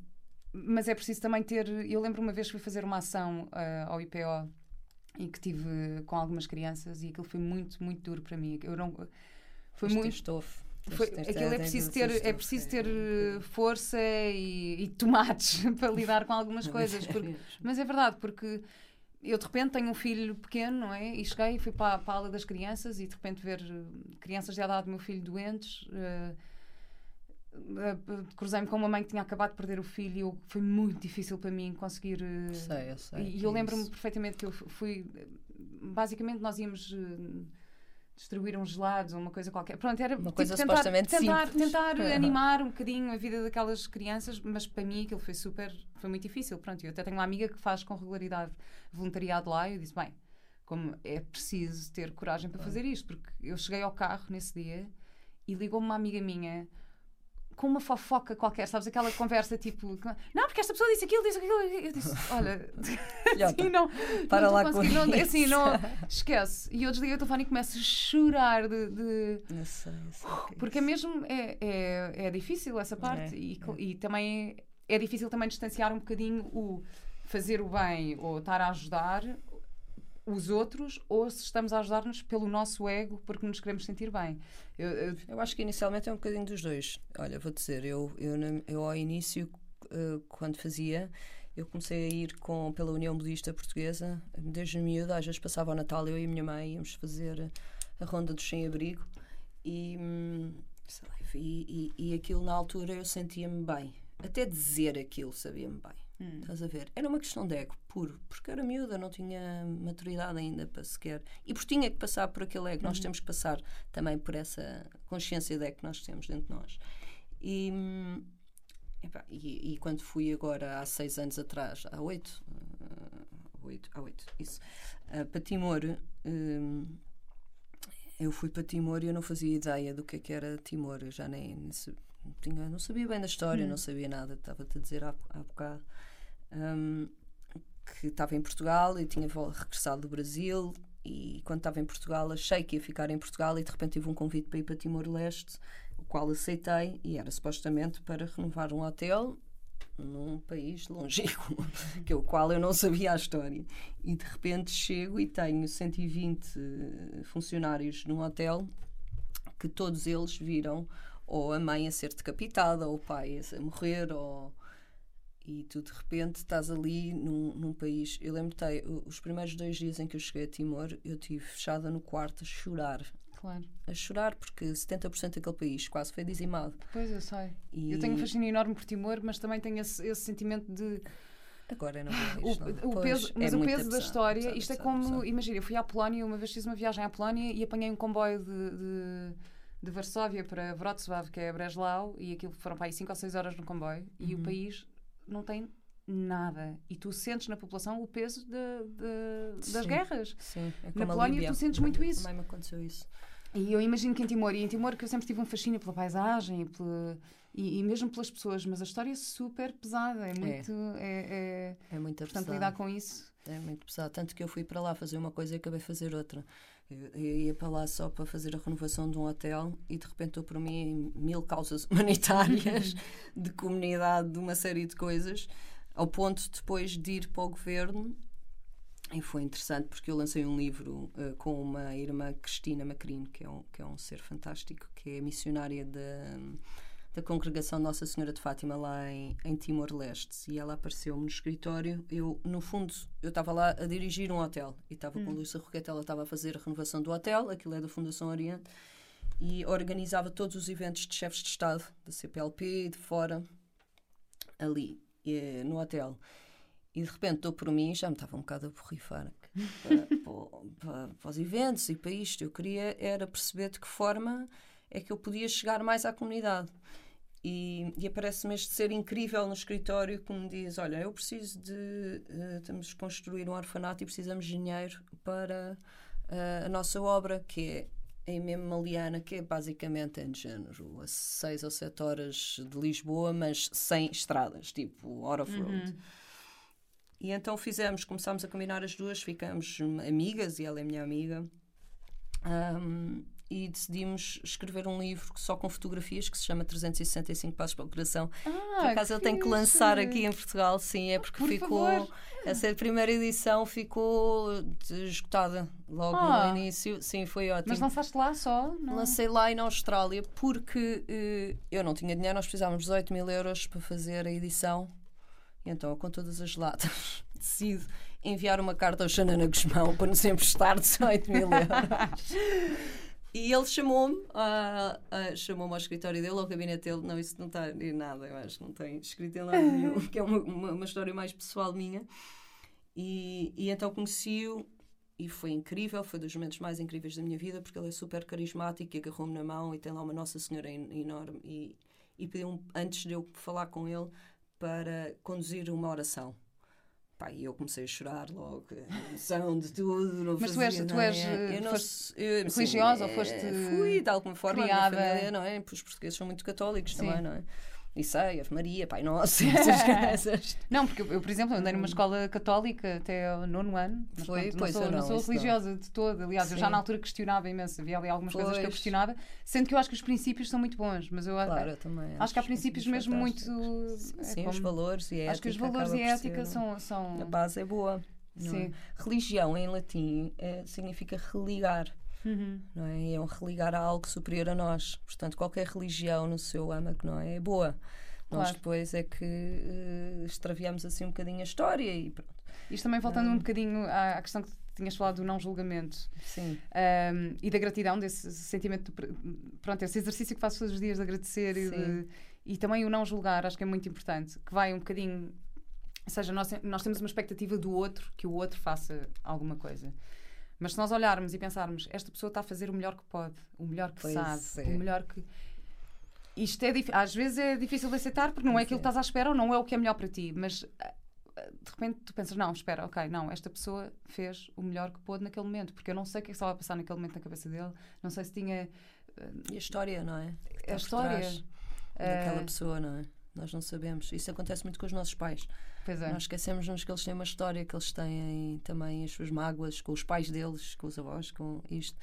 mas é preciso também ter. Eu lembro uma vez que fui fazer uma ação uh, ao IPO e que tive com algumas crianças e aquilo foi muito, muito duro para mim. Eu não, foi muito estofo. Foi, aquilo é preciso ter, é preciso ter é. força e, e tomates (laughs) para lidar com algumas coisas. Porque, mas é verdade, porque eu de repente tenho um filho pequeno, não é? E cheguei, fui para, para a aula das crianças e de repente ver crianças de idade do meu filho doentes. Uh, cruzei-me com uma mãe que tinha acabado de perder o filho e eu, foi muito difícil para mim conseguir. Uh, sei, eu sei. E eu lembro-me perfeitamente que eu fui. Basicamente, nós íamos. Distribuir uns gelados ou uma coisa qualquer. Pronto, era uma tipo, coisa tentar, supostamente tentar, tentar animar um bocadinho a vida daquelas crianças, mas para mim aquilo foi super, foi muito difícil. Pronto, eu até tenho uma amiga que faz com regularidade voluntariado lá e eu disse, bem, como é preciso ter coragem para fazer isto, porque eu cheguei ao carro nesse dia e ligou-me uma amiga minha com uma fofoca qualquer, sabes? Aquela conversa tipo, não, porque esta pessoa disse aquilo, disse aquilo. Eu disse, olha, assim, (laughs) não, para não lá com não, assim, não, esquece. E eu desliguei o telefone e começo a chorar de. de eu sei, eu sei porque é mesmo, é, é, é difícil essa parte. É, e, é. e também é difícil também distanciar um bocadinho o fazer o bem ou estar a ajudar os outros ou se estamos a ajudar-nos pelo nosso ego porque nos queremos sentir bem. Eu, eu, eu, acho que inicialmente é um bocadinho dos dois. Olha, vou dizer, eu, eu, eu ao início, uh, quando fazia, eu comecei a ir com, pela União Budista Portuguesa, desde miúda, às vezes passava o Natal, eu e a minha mãe íamos fazer a ronda do sem-abrigo e, hum, e, e, e aquilo na altura eu sentia-me bem. Até dizer aquilo sabia-me bem. Hum. Estás a ver? Era uma questão de ego puro, porque era miúda, não tinha maturidade ainda para sequer. E porque tinha que passar por aquele ego. Uhum. Nós temos que passar também por essa consciência de ego que nós temos dentro de nós. E, epá, e, e, quando fui agora há seis anos atrás, há oito, uh, oito há oito, isso, uh, para Timor. Uh, eu fui para Timor e eu não fazia ideia do que, é que era Timor. Eu já nem, nem tinha, não sabia bem da história, hum. não sabia nada. Estava-te a dizer há, há bocado um, que estava em Portugal e tinha regressado do Brasil. E quando estava em Portugal, achei que ia ficar em Portugal e de repente tive um convite para ir para Timor-Leste, o qual aceitei e era supostamente para renovar um hotel num país longínquo, (laughs) que é o qual eu não sabia a história. E de repente chego e tenho 120 funcionários num hotel que todos eles viram ou a mãe a ser decapitada, ou o pai a morrer, ou e tu de repente estás ali num, num país. Eu lembro-te, os primeiros dois dias em que eu cheguei a Timor, eu estive fechada no quarto a chorar. Claro. A chorar, porque 70% daquele país quase foi dizimado. Pois eu sei. E... Eu tenho um fascínio enorme por Timor, mas também tenho esse, esse sentimento de. Agora não (gasps) vejo, o, o peso, Mas é o peso da história, pesado, isto é como. Imagina, eu fui à Polónia, uma vez fiz uma viagem à Polónia e apanhei um comboio de, de de Varsóvia para Wrocław, que é Breslau, e aquilo foram para aí 5 ou 6 horas no comboio, uhum. e o uhum. país não tem nada. E tu sentes na população o peso de, de, das sim, guerras. Sim, é na Polónia tu sentes muito isso. Também me aconteceu isso. E eu imagino que em Timor, e em Timor que eu sempre tive um fascínio pela paisagem e, pela, e, e, mesmo pelas pessoas, mas a história é super pesada, é, é. muito. É, é, é muito Portanto, pesado. lidar com isso. É muito pesado. Tanto que eu fui para lá fazer uma coisa e acabei de fazer outra. Eu ia para lá só para fazer a renovação de um hotel e de repente estou por mim mil causas (laughs) humanitárias de comunidade, de uma série de coisas, ao ponto depois de ir para o governo. E foi interessante porque eu lancei um livro uh, com uma irmã, Cristina Macrino, que é um, que é um ser fantástico, que é missionária da da congregação Nossa Senhora de Fátima lá em, em Timor-Leste e ela apareceu-me no escritório. Eu, no fundo, eu estava lá a dirigir um hotel e estava hum. com a Luísa Roquete, ela estava a fazer a renovação do hotel, aquilo é da Fundação Oriente, e organizava todos os eventos de chefes de Estado, da CPLP e de fora, ali, e, no hotel. E de repente estou por mim, já me estava um bocado a borrifar (laughs) para, para, para os eventos e para isto. Eu queria era perceber de que forma é que eu podia chegar mais à comunidade. E, e aparece-me este ser incrível no escritório que me diz: Olha, eu preciso de. Uh, temos de construir um orfanato e precisamos de dinheiro para uh, a nossa obra, que é em mesmo Maliana, que é basicamente em género a 6 ou 7 horas de Lisboa, mas sem estradas, tipo out of road. Uhum. E então fizemos, começámos a combinar as duas, ficamos amigas e ela é minha amiga. Um, e decidimos escrever um livro só com fotografias que se chama 365 Passos para o Coração. Ah, Por acaso ele tem que lançar aqui em Portugal, sim, é porque Por ficou. Favor. Essa primeira edição ficou esgotada logo ah. no início. Sim, foi ótimo. Mas lançaste lá só? Não? Lancei lá na Austrália porque eh, eu não tinha dinheiro, nós precisávamos de 18 mil euros para fazer a edição. E então, com todas as latas, (laughs) decido enviar uma carta ao Xanana Guzmão para nos emprestar 18 mil euros. (laughs) E ele chamou-me, uh, uh, chamou-me ao escritório dele, ao gabinete dele. Não, isso não está em nada, eu acho, não tem escrito em lado (laughs) nenhum, que é uma, uma, uma, história mais pessoal minha. E, e então conheci-o e foi incrível, foi dos momentos mais incríveis da minha vida, porque ele é super carismático e agarrou-me na mão e tem lá uma Nossa Senhora enorme. E, e pediu antes de eu falar com ele, para conduzir uma oração. Pá, e eu comecei a chorar logo, emoção de tudo. Mas tu és, tu és não, eu, religiosa ou foste. Fui, de alguma forma, criada. família, não é? Os portugueses são muito católicos Sim. também, não é? E sei, Ave Maria, Pai Nosso, (laughs) (laughs) essas coisas. Não, porque eu, eu, por exemplo, andei Hum. numa escola católica até o nono ano. Mas Foi, pronto, pois, não sou, não não, sou isso religiosa de todo. Aliás, eu já Sim. na altura questionava imenso. Havia ali algumas coisas que eu Pois. questionava, sendo que eu acho que os princípios são muito bons. Mas eu Claro, eu também. acho que há princípios mesmo muito. é Sim, os como- valores e a Acho que os ética valores e a ética são. são... A base é boa. não Sim. é? Religião em latim é, significa religar. Uhum. não é? É um religar a algo superior a nós. Portanto, qualquer religião no seu âmago não é, é boa. Nós Claro. depois é que eh, extraviamos assim um bocadinho a história e pronto. Isto também voltando Ah. um bocadinho à, à questão que tinhas falado do não julgamento Sim, um, e da gratidão, desse sentimento, de, pr- pronto, esse exercício que faço todos os dias de agradecer e, de- e também o não julgar, acho que é muito importante, que vai um bocadinho, ou seja, nós, nós temos uma expectativa do outro, que o outro faça alguma coisa. Mas se nós olharmos e pensarmos, esta pessoa está a fazer o melhor que pode, o melhor que Pois sabe, é. o melhor que. Isto é às vezes é difícil de aceitar porque não é Pois aquilo que é. estás à espera ou não é o que é melhor para ti, mas ah, de repente tu pensas, não, espera, ok, não, esta pessoa fez o melhor que pôde naquele momento, porque eu não sei o que é que estava a passar naquele momento na cabeça dele, não sei se tinha e a história, não é? Que a história. daquela Ah, pessoa, não é? Nós não sabemos. Isso acontece muito com os nossos pais. É. Nós esquecemos-nos que eles têm uma história, que eles têm também as suas mágoas com os pais deles, com os avós, com isto.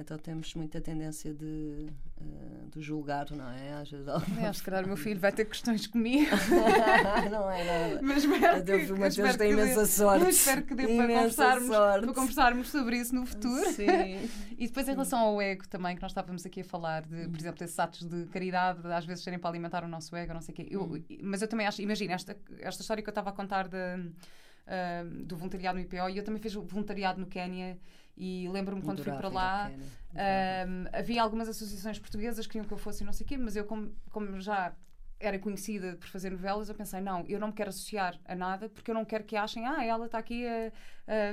Então temos muita tendência de, eh, de julgar, não é? Às vezes É, acho que se calhar o meu (laughs) filho vai ter questões comigo, (laughs) não é nada. (laughs) mas espero que, Eu vi uma espero Deus tem imensa sorte. eu espero que dê para conversarmos, para conversarmos sobre isso no futuro. Sim. E depois em relação ao ego também, que nós estávamos aqui a falar, de, Hum. por exemplo, desses atos de caridade, de, às vezes serem para alimentar o nosso ego, não sei o quê. Eu, Hum. Mas eu também acho, imagina, esta, esta história que eu estava a contar de, ah, do voluntariado no IPO, e eu também fiz voluntariado no Quénia, e lembro-me quando fui para lá. Um, havia algumas associações portuguesas que queriam que eu fosse e não sei o quê, mas eu, como, como já era conhecida por fazer novelas, eu pensei, não, eu não me quero associar a nada porque eu não quero que achem, ah, ela está aqui a,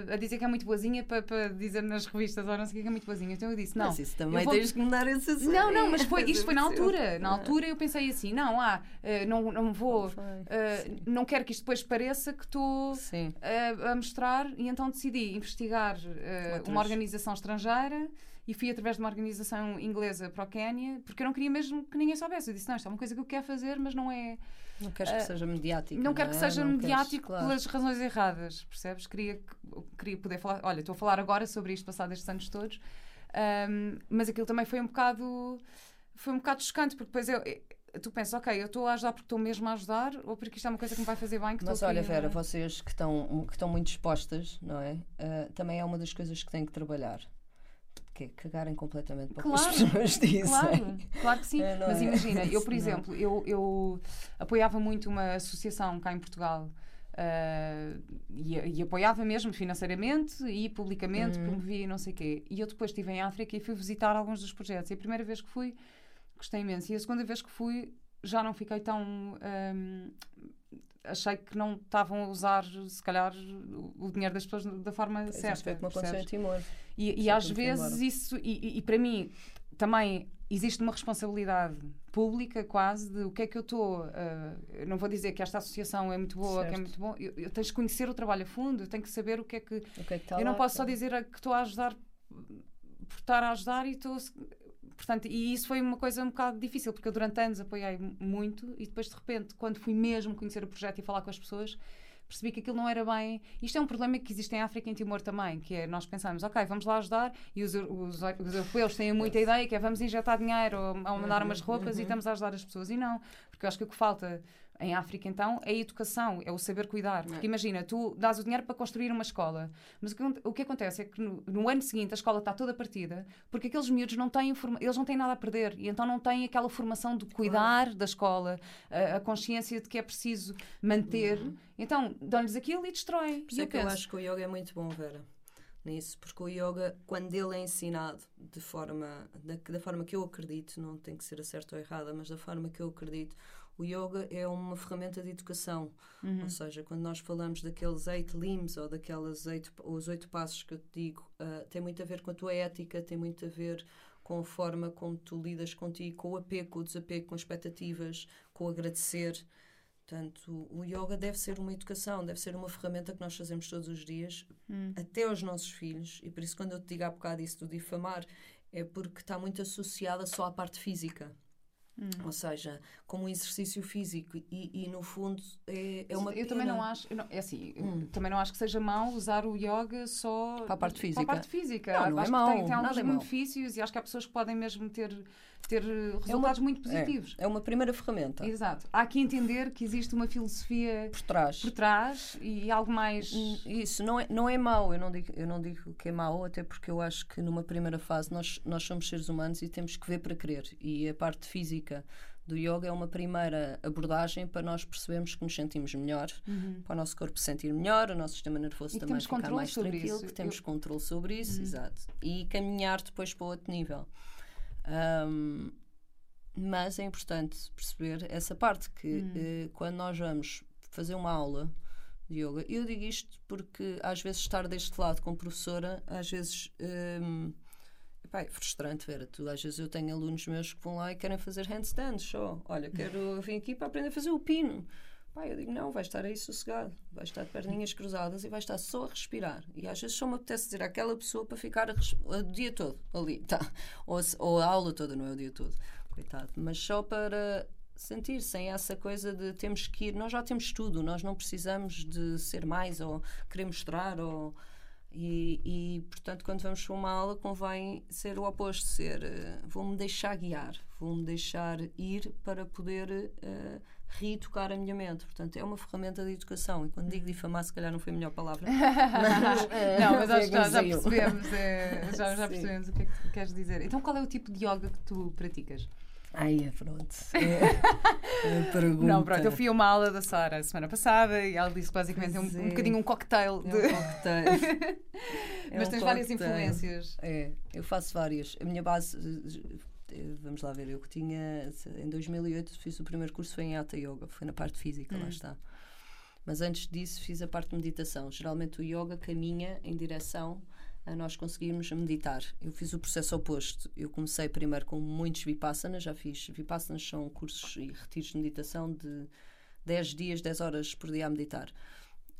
a, a dizer que é muito boazinha para, para dizer nas revistas ou não sei o quê que é muito boazinha. Então eu disse, não. Mas isso também vou- tens que mudar esse assunto. Não, não, mas foi, (laughs) isto foi na altura. Na altura eu pensei assim, não, ah, eh, não, não vou, eh, não quero que isto depois pareça que estou a, a mostrar e então decidi investigar eh, Outras. uma organização estrangeira e fui através de uma organização inglesa para o Quénia porque eu não queria mesmo que ninguém soubesse. Eu disse, não, isto é uma coisa que eu quero fazer, mas não é... Não queres que Ah, seja mediático. não quero que é? seja Não queres- mediático claro. pelas razões erradas, percebes? Queria, que- queria poder falar... Olha, estou a falar agora sobre isto passado estes anos todos, ahm, mas aquilo também foi um bocado... Foi um bocado chocante, porque depois eu... Tu pensas, ok, eu estou a ajudar porque estou mesmo a ajudar ou porque isto é uma coisa que me vai fazer bem? Que Mas olha, aqui, Vera, não é? vocês que estão, que estão muito dispostas, não é? Ah, também é uma das coisas que têm que trabalhar. Que é cagarem completamente para o que as Claro, pessoas (laughs) dizem. Claro, claro que sim. (laughs) É, Mas é? imagina, eu, por exemplo, eu, eu apoiava muito uma associação cá em Portugal. ah, e, e apoiava mesmo financeiramente e publicamente, Uhum. promovia e não sei o quê. E eu depois estive em África e fui visitar alguns dos projetos. E a primeira vez que fui, gostei imenso. E a segunda vez que fui, já não fiquei tão. ahm, achei que não estavam a usar, se calhar, o dinheiro das pessoas da forma Pois, Isso certa. foi como aconteceu em? Timor. E, e às vezes isso, e, e- para mim também existe uma responsabilidade pública quase de o que é que eu estou. eu não vou dizer que esta associação é muito boa, que é Certo. muito bom. Eu, eu tenho que conhecer o trabalho a fundo, eu tenho que saber o que é que. É que eu não lá? posso só dizer que estou a ajudar por estar a ajudar e estou. Portanto, e isso foi uma coisa um bocado difícil, porque eu durante anos apoiei mu- muito e depois, de repente, quando fui mesmo conhecer o projeto e falar com as pessoas, percebi que aquilo não era bem. Isto é um problema que existe em África e em Timor também, que é nós pensamos, ok, vamos lá ajudar, e os, os, os europeus têm muita ideia que é vamos injetar dinheiro ou, ou mandar umas roupas e estamos a ajudar as pessoas. E não, porque eu acho que o que falta em África, então, é a educação, é o saber cuidar. Porque imagina, tu dás o dinheiro para construir uma escola, mas o que, o que acontece é que no, no ano seguinte a escola está toda partida porque aqueles miúdos não têm, eles não têm nada a perder e então não têm aquela formação de cuidar da escola, a, a consciência de que é preciso manter. Então, dão-lhes aquilo e destroem. Por isso é eu que eu penso, acho que o yoga é muito bom, Vera. Nisso, porque o yoga, quando ele é ensinado de forma, da, da forma que eu acredito, não tem que ser a certa ou errada, mas da forma que eu acredito, o yoga é uma ferramenta de educação. Uhum. Ou seja, quando nós falamos daqueles eight limbs ou daquelas oito, os oito passos que eu te digo, ah, tem muito a ver com a tua ética, tem muito a ver com a forma como tu lidas contigo, com o apego, com o desapego, com expectativas, com o agradecer. Portanto, o yoga deve ser uma educação, deve ser uma ferramenta que nós fazemos todos os dias, Hum. até aos nossos filhos. E por isso, quando eu te digo há bocado isso do difamar, é porque está muito associada só à parte física. Hum. Ou seja, como um exercício físico e, e no fundo é, é uma Eu também não acho, não, é assim, hum. também não acho que seja mau usar o yoga só para a parte física. Para a parte física. Não, não acho é mau, tem, tem alguns é benefícios e acho que há pessoas que podem mesmo ter ter resultados é uma, muito positivos. É, é, uma primeira ferramenta. Exato. Há que entender que existe uma filosofia por trás, por trás e algo mais. Isso não é, não é mau, eu não, digo, eu não digo que é mau, até porque eu acho que numa primeira fase nós, nós somos seres humanos e temos que ver para querer. E a parte física do yoga é uma primeira abordagem para nós percebermos que nos sentimos melhor, uhum. para o nosso corpo se sentir melhor, o nosso sistema nervoso e também ficar mais tranquilo, isso. que temos eu... controle sobre isso, uhum. exato. E caminhar depois para outro nível. Um, mas é importante perceber essa parte que hum. eh, quando nós vamos fazer uma aula de yoga, eu digo isto porque às vezes estar deste lado como professora, às vezes um, epá, é frustrante ver tudo. Às vezes eu tenho alunos meus que vão lá e querem fazer handstands só. Olha, quero (laughs) vir aqui para aprender a fazer o pino. Pai, eu digo, não, vai estar aí sossegado, vai estar de perninhas cruzadas e vai estar só a respirar. E às vezes só me apetece dizer àquela pessoa para ficar o dia todo ali, tá? (laughs) Ou, ou a aula toda, não é o dia todo, coitado. Mas só para sentir sem essa coisa de temos que ir, nós já temos tudo, nós não precisamos de ser mais ou querer mostrar ou. E, e, portanto, quando vamos para uma aula, convém ser o oposto: ser uh, vou-me deixar guiar, vou-me deixar ir para poder uh, reeducar a minha mente. Portanto, é uma ferramenta de educação. E quando digo difamar, se calhar não foi a melhor palavra. (laughs) mas, é, (laughs) não, mas acho que já, já percebemos, é, já, já percebemos o que é que queres dizer. Então, qual é o tipo de yoga que tu praticas? Ai, é pronto. (laughs) É, é não, pronto, eu fui a uma aula da Sara semana passada e ela disse basicamente é um, um bocadinho um cocktail. De... É um cocktail. (laughs) É Mas um tens cocktail. várias influências. É, eu faço várias. A minha base eh, vamos lá ver, eu que tinha, em 2008 fiz o primeiro curso foi em Hatha Yoga, foi na parte física, hum. lá está. Mas antes disso fiz a parte de meditação. Geralmente o yoga caminha em direção a nós conseguirmos meditar. Eu fiz o processo oposto. Eu comecei primeiro com muitos vipassanas, já fiz. Vipassanas são cursos e retiros de meditação de 10 dias, 10 horas por dia a meditar.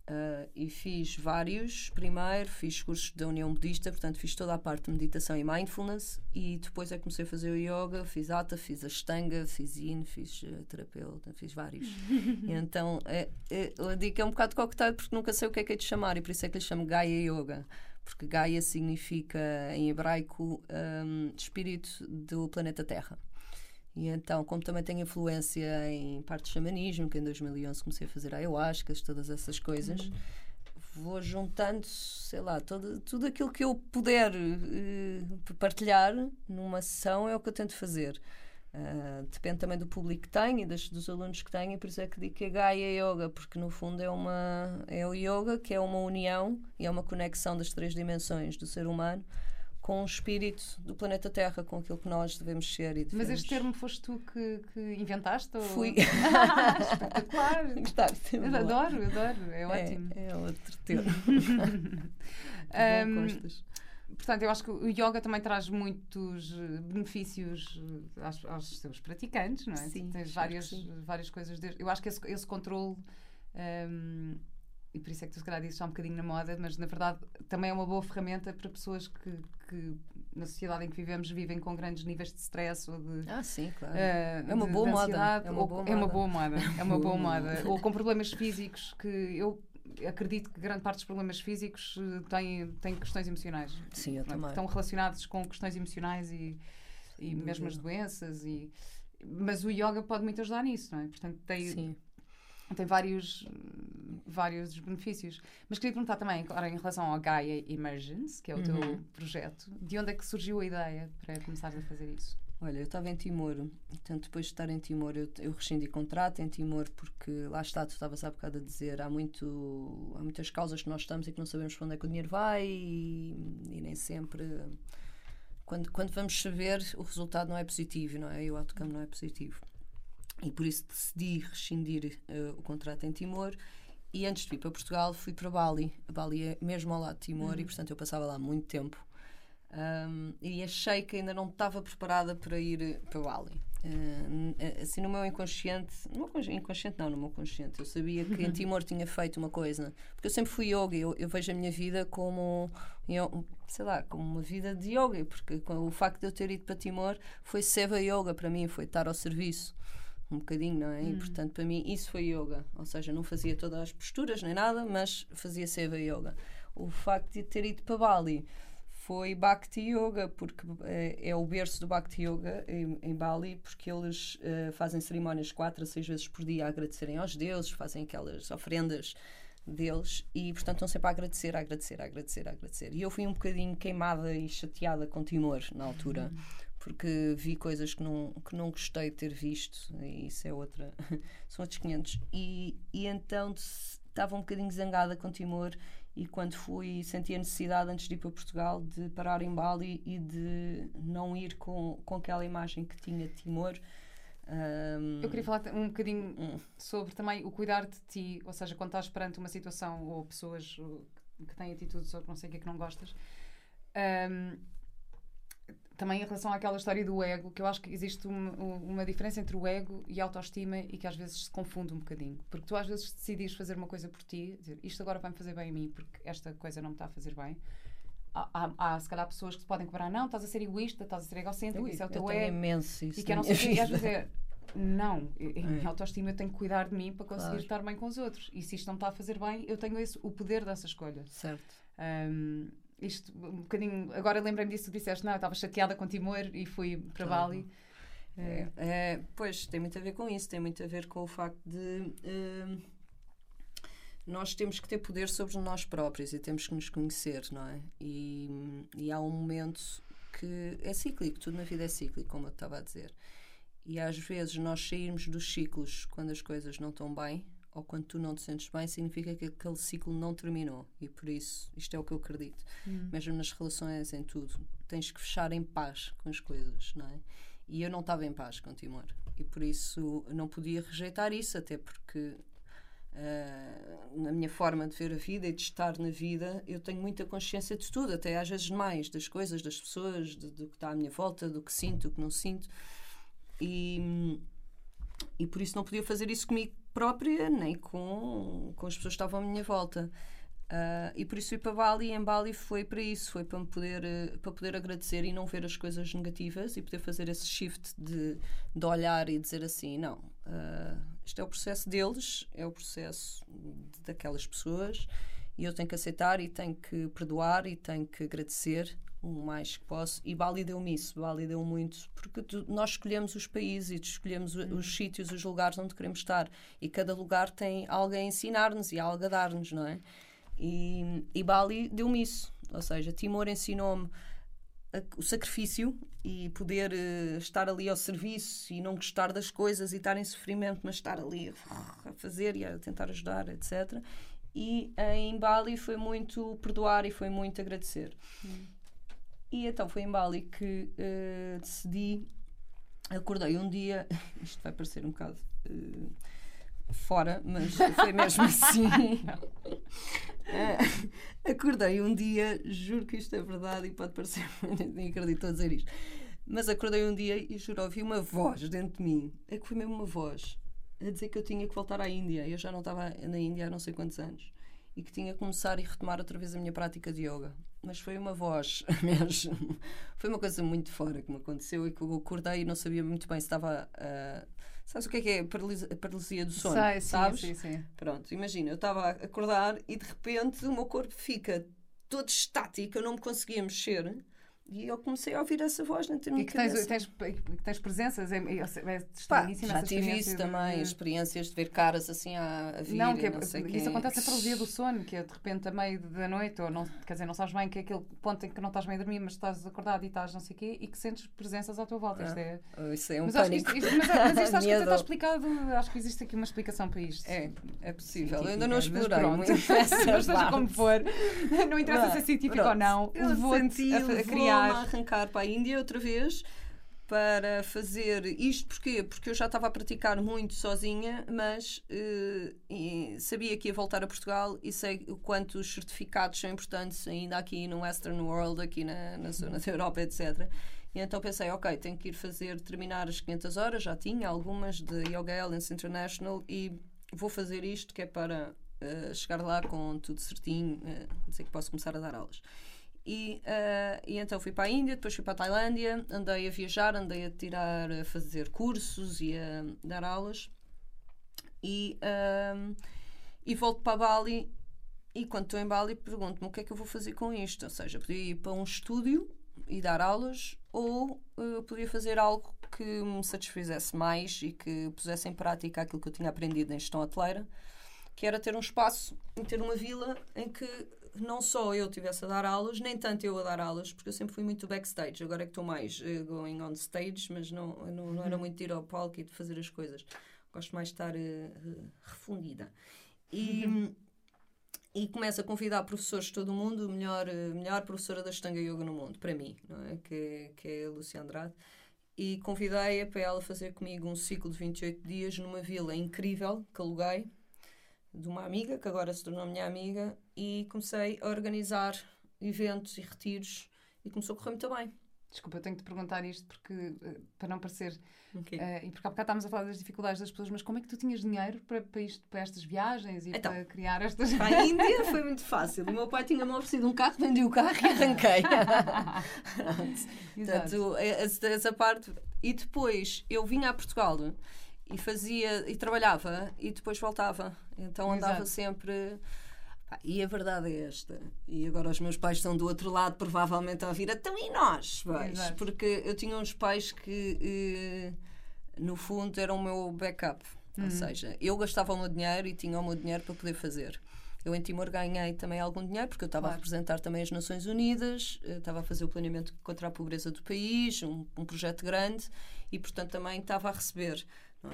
Uh, e fiz vários primeiro, fiz cursos da União Budista, portanto fiz toda a parte de meditação e mindfulness e depois é que comecei a fazer o yoga, fiz ata, fiz a ashtanga, fiz yin, fiz uh, terapeuta, fiz vários. (laughs) então é, é, eu digo que é um bocado cocktail porque nunca sei o que é que é de chamar e por isso é que lhe chamo Gaia Yoga, porque Gaia significa em hebraico um, espírito do planeta Terra. E então, como também tenho influência em parte de xamanismo, que em 2011 comecei a fazer ayahuascas, todas essas coisas, uhum. vou juntando, sei lá, todo, tudo aquilo que eu puder uh, partilhar numa sessão é o que eu tento fazer. Uh, depende também do público que tenho e das, dos alunos que tenho, e por isso é que digo que é Gaia Yoga, porque no fundo é, uma, é o yoga que é uma união e é uma conexão das três dimensões do ser humano com o espírito do planeta Terra, com aquilo que nós devemos ser. E devemos... Mas este termo foste tu que, que inventaste? Ou... Fui. (laughs) Espetacular! (laughs) Gostaste? Adoro, adoro, é, é ótimo. É outro termo. (laughs) um, portanto, eu acho que o yoga também traz muitos eh, benefícios aos, aos seus praticantes, não é? Sim, Tens várias, várias coisas. De... Eu acho que esse, esse controle. Um, e por isso é que tu se calhar dizes já um bocadinho na moda, mas na verdade também é uma boa ferramenta para pessoas que, que na sociedade em que vivemos vivem com grandes níveis de stress ou de ah sim claro uh, (laughs) é uma boa moda é uma boa moda é uma boa moda é uma boa moda ou com problemas físicos que eu acredito que grande parte dos problemas físicos eh, têm, têm questões emocionais sim eu também estão relacionados com questões emocionais e, e mesmo as doenças e mas o yoga pode muito ajudar nisso não é portanto tem sim tem vários, vários benefícios. Mas queria perguntar também, agora, em relação ao Gaia Emergence, que é o uhum. teu projeto, de onde é que surgiu a ideia para começares a fazer isso? Olha, eu estava em Timor, portanto, depois de estar em Timor, eu, eu rescindi contrato em Timor, porque lá está, tu estavas há bocado a dizer, há, muito, há muitas causas que nós estamos e que não sabemos para onde é que o dinheiro vai e, e nem sempre. Quando, quando vamos saber, o resultado não é positivo, não é? E o outcome não é positivo e por isso decidi rescindir uh, o contrato em Timor. E antes de ir para Portugal, fui para Bali. Bali é mesmo ao lado de Timor uhum. e, portanto, eu passava lá muito tempo. Um, e achei que ainda não estava preparada para ir para Bali. Uh, assim, no meu inconsciente, no meu inconsciente não, no meu consciente, eu sabia que em Timor tinha feito uma coisa, porque eu sempre fui yoga, eu, eu vejo a minha vida como, eu, sei lá, como uma vida de yoga, porque o facto de eu ter ido para Timor foi Seva Yoga para mim, foi estar ao serviço um bocadinho, não é? Hum. E portanto, para mim, isso foi yoga. Ou seja, não fazia todas as posturas nem nada, mas fazia seva yoga. O facto de ter ido para Bali foi Bhakti Yoga, porque é, é o berço do Bhakti Yoga em, em Bali, porque eles uh, fazem cerimónias quatro a seis vezes por dia a agradecerem aos deuses, fazem aquelas ofrendas deles e, portanto, estão sempre a agradecer, a agradecer, a agradecer, a agradecer. E eu fui um bocadinho queimada e chateada com Timor na altura. Uhum. Porque vi coisas que não, que não gostei de ter visto, e isso é outra, (laughs) são outros 500. E, e então estava um bocadinho zangada com Timor e quando fui senti a necessidade antes de ir para Portugal de parar em Bali e de não ir com, com aquela imagem que tinha de Timor. Um, eu queria falar um bocadinho um. sobre também o cuidar de ti, ou seja, quando estás perante uma situação ou pessoas que têm atitudes ou não sei o que é que não gostas. Um, também em relação àquela história do ego, que eu acho que existe uma, uma, diferença entre o ego e a autoestima e que às vezes se confunde um bocadinho. Porque tu às vezes decidis fazer uma coisa por ti, dizer isto agora vai-me fazer bem a mim porque esta coisa não me está a fazer bem. Há, há, há se calhar pessoas que se podem cobrar, não, estás a ser egoísta, estás a ser egocêntrico, isso é o teu ego. imenso isso. E que eu não sei e às vezes é, não, em é. autoestima eu tenho que cuidar de mim para conseguir claro. estar bem com os outros. E se isto não está a fazer bem, eu tenho esse, o poder dessa escolha. Certo. Um, isto um bocadinho. Agora lembrei-me disso, tu disseste, não, eu estava chateada com Timor e fui para claro. Bali. É, é, pois, tem muito a ver com isso, tem muito a ver com o facto de. Uh, nós temos que ter poder sobre nós próprios e temos que nos conhecer, não é? E, e há um momento que é cíclico, tudo na vida é cíclico, como eu estava a dizer. E às vezes nós sairmos dos ciclos quando as coisas não estão bem, ou quando tu não te sentes bem, significa que aquele ciclo não terminou. E por isso, isto é o que eu acredito. Hum. Mesmo nas relações, em tudo, tens que fechar em paz com as coisas, não é? E eu não estava em paz com o Timor. E por isso não podia rejeitar isso, até porque uh, na minha forma de ver a vida e de estar na vida, eu tenho muita consciência de tudo, até às vezes mais, das coisas, das pessoas, de, do que está à minha volta, do que sinto, do que não sinto. E, e por isso não podia fazer isso comigo própria, nem com, com as pessoas que estavam à minha volta. Uh, e por isso fui para Bali e em Bali foi para isso, foi para me poder, uh, para poder agradecer e não ver as coisas negativas e poder fazer esse shift de, de olhar e dizer assim, não, uh, isto é o processo deles, é o processo daquelas pessoas e eu tenho que aceitar e tenho que perdoar e tenho que agradecer o mais que posso. E Bali deu-me isso, Bali deu muito, porque tu, nós escolhemos os países e escolhemos uhum. os sítios, os lugares onde queremos estar. E cada lugar tem algo a ensinar-nos e algo a dar-nos, não é? E, e Bali deu-me isso. Ou seja, Timor ensinou-me o sacrifício e poder uh, estar ali ao serviço e não gostar das coisas e estar em sofrimento, mas estar ali a fazer e a tentar ajudar, etc. E em Bali foi muito perdoar e foi muito agradecer. Hum. E então foi em Bali que uh, decidi. Acordei um dia, (laughs) isto vai parecer um bocado uh, fora, mas foi mesmo (laughs) assim. uh, acordei um dia, juro que isto é verdade e pode parecer, (laughs) nem acredito a dizer isto, mas acordei um dia e juro, ouvi uma voz dentro de mim, é que foi mesmo uma voz, a dizer que eu tinha que voltar à Índia. Eu já não estava na Índia há não sei quantos anos e que tinha que começar e retomar outra vez a minha prática de yoga mas foi uma voz (laughs) mesmo. Foi uma coisa muito fora que me aconteceu e que eu acordei e não sabia muito bem se estava. Uh, sabes o que é que é a paralisia do sono? Sei, sabes? Sim, sim, sim. Pronto, imagina, eu estava a acordar e de repente o meu corpo fica todo estático, eu não me conseguia mexer e eu comecei a ouvir essa voz na minha e que tens, tens, tens presenças, é, é, é Pá, já tive isso também, de... experiências de ver caras assim a, a vir. Não, que é, não isso quê. acontece a paralisia do sono, que é de repente a meio da noite, ou não, quer dizer, não sabes bem que é aquele ponto em que não estás meio a dormir, mas estás acordado e estás não sei o quê, e que sentes presenças à tua volta. Ah, isto é, oh, isso é um mas pânico. Isto, isto, mas, mas isto (laughs) acho que está explicado, acho que existe aqui uma explicação para isto. É, é possível. eu ainda não explorei muito. (laughs) seja como for, não interessa se é científico ou não, levou-te a criar. Arrancar para a Índia outra vez para fazer isto porquê? Porque eu já estava a praticar muito sozinha, mas uh, sabia que ia voltar a Portugal e sei o quanto os certificados são importantes ainda aqui no Western World, aqui na, na zona da Europa, etc. E então pensei, ok, tenho que ir fazer, terminar as 500 horas, já tinha algumas de Yoga Alliance International e vou fazer isto que é para uh, chegar lá com tudo certinho, uh, dizer que posso começar a dar aulas. E, uh, e então fui para a Índia, depois fui para a Tailândia, andei a viajar, andei a tirar, a fazer cursos e a dar aulas. E, uh, e volto para Bali. E quando estou em Bali, pergunto-me o que é que eu vou fazer com isto. Ou seja, podia ir para um estúdio e dar aulas, ou uh, podia fazer algo que me satisfizesse mais e que pusesse em prática aquilo que eu tinha aprendido em gestão hoteleira, que era ter um espaço, ter uma vila em que não só eu tivesse a dar aulas, nem tanto eu a dar aulas, porque eu sempre fui muito backstage. Agora é que estou mais uh, going on stage, mas não, não, não era uhum. muito ir ao palco e de fazer as coisas. Gosto mais de estar uh, refundida. E, uhum. e começo a convidar professores de todo o mundo, a melhor, melhor professora da Stanga Yoga no mundo, para mim, não é? que, que é a Lucia Andrade. E convidei-a para ela fazer comigo um ciclo de 28 dias numa vila incrível que aluguei de uma amiga, que agora se tornou minha amiga, e comecei a organizar eventos e retiros e começou a correr muito bem. Desculpa, eu tenho que te perguntar isto porque, uh, para não parecer. Okay. Uh, e porque há bocado estávamos a falar das dificuldades das pessoas, mas como é que tu tinhas dinheiro para, para, isto, para estas viagens e então, para criar estas. Para a Índia foi muito fácil. O meu pai tinha-me oferecido um carro, vendi o carro e arranquei. (laughs) Portanto, essa, essa parte. E depois eu vinha a Portugal e fazia e trabalhava e depois voltava. Então andava Exato. sempre. E a verdade é esta. E agora os meus pais estão do outro lado, provavelmente a ouvir. Então e nós? Vais? Porque eu tinha uns pais que, eh, no fundo, eram o meu backup. Uhum. Ou seja, eu gastava o meu dinheiro e tinha o meu dinheiro para poder fazer. Eu em Timor ganhei também algum dinheiro, porque eu estava claro. a representar também as Nações Unidas, eh, estava a fazer o planeamento contra a pobreza do país, um, um projeto grande, e portanto também estava a receber.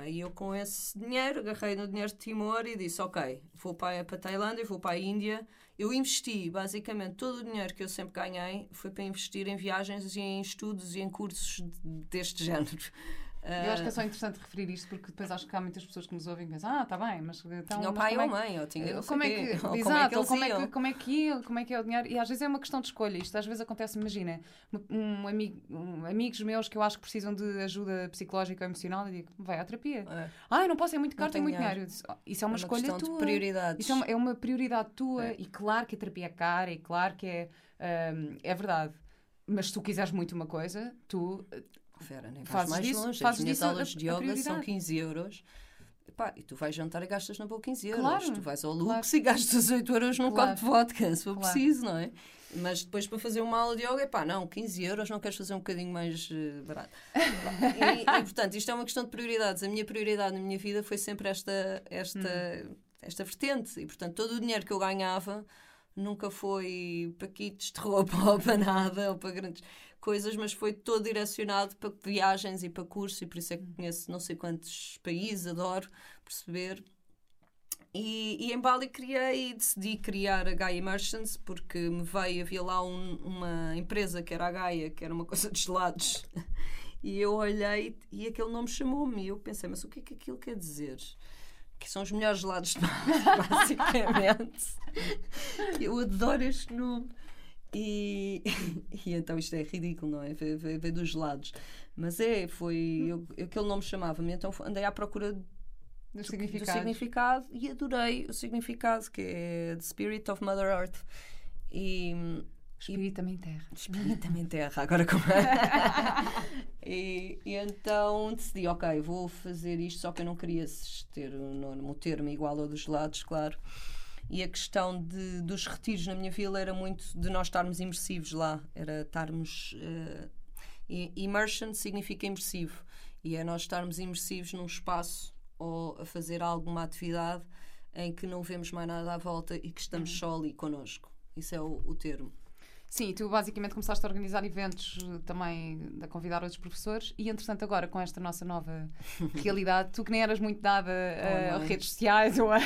E eu, com esse dinheiro, agarrei no dinheiro de Timor e disse: Ok, vou para a Tailândia, vou para a Índia. Eu investi, basicamente, todo o dinheiro que eu sempre ganhei foi para investir em viagens e em estudos e em cursos deste (laughs) género. Eu acho que é só interessante referir isto porque depois acho que há muitas pessoas que nos ouvem e pensam, ah, está bem, mas então. Tinha o pai ou é mãe, ou tinha. (laughs) Como é que, exato, ou como é que, como é que como é que é o dinheiro? E às vezes é uma questão de escolha. Isto às vezes acontece, imagina, um amigo, um, amigos meus que eu acho que precisam de ajuda psicológica ou emocional e digo, vai à terapia. É. Ah, eu não posso, é muito caro, tem muito dinheiro. Disse, oh, isso é uma, é uma escolha tua. De prioridades. Isso é uma, é uma prioridade tua é. e claro que a terapia é cara e claro que é, um, é verdade. Mas se tu quiseres muito uma coisa, tu Fera, nem fazes mais disso, longe. Fazes As minhas aulas a, de yoga são 15 euros. Epá, e tu vais jantar e gastas na boa 15 euros. Claro, tu vais ao Lux claro. e gastas 8 euros num claro. copo de vodka, se for claro. preciso, não é? Mas depois para fazer uma aula de yoga, epá, não, 15 euros, não queres fazer um bocadinho mais uh, barato. e, e, portanto, isto é uma questão de prioridades. A minha prioridade na minha vida foi sempre esta, esta, hum. esta vertente. E, portanto, todo o dinheiro que eu ganhava nunca foi para kits de roupa (laughs) ou para nada, ou para grandes coisas, mas foi todo direcionado para viagens e para cursos, e por isso é que hum. conheço não sei quantos países, adoro perceber. E, e em Bali criei, decidi criar a Gaia Merchants porque me veio, havia lá um, uma empresa que era a Gaia, que era uma (laughs) coisa de gelados. E eu olhei e aquele nome chamou-me. E eu pensei, mas o que é que aquilo quer dizer? Que são os melhores gelados de Bali, (laughs) basicamente. eu adoro este nome. E, (laughs) e então isto é ridículo, não é? Veio dos lados. Mas é, foi. Eu, aquele nome chamava-me, então andei à procura do significado. do significado e adorei o significado, que é The Spirit of Mother Earth. E, Espírito também terra. Espírito também terra, agora como é? (laughs) e, e, então decidi, ok, vou fazer isto, só que eu não queria ter um, um termo igual ao dos lados, claro e a questão de, dos retiros na minha vila era muito de nós estarmos imersivos lá, era estarmos. Uh, immersion significa imersivo, e é nós estarmos imersivos num espaço ou a fazer alguma atividade em que não vemos mais nada à volta e que estamos uhum. só ali connosco. Isso é o, o termo. Sim, tu basicamente começaste a organizar eventos eh, também, a convidar outros professores e, entretanto, agora com esta nossa nova (laughs) realidade, tu que nem eras muito dada a, a redes sociais ou a,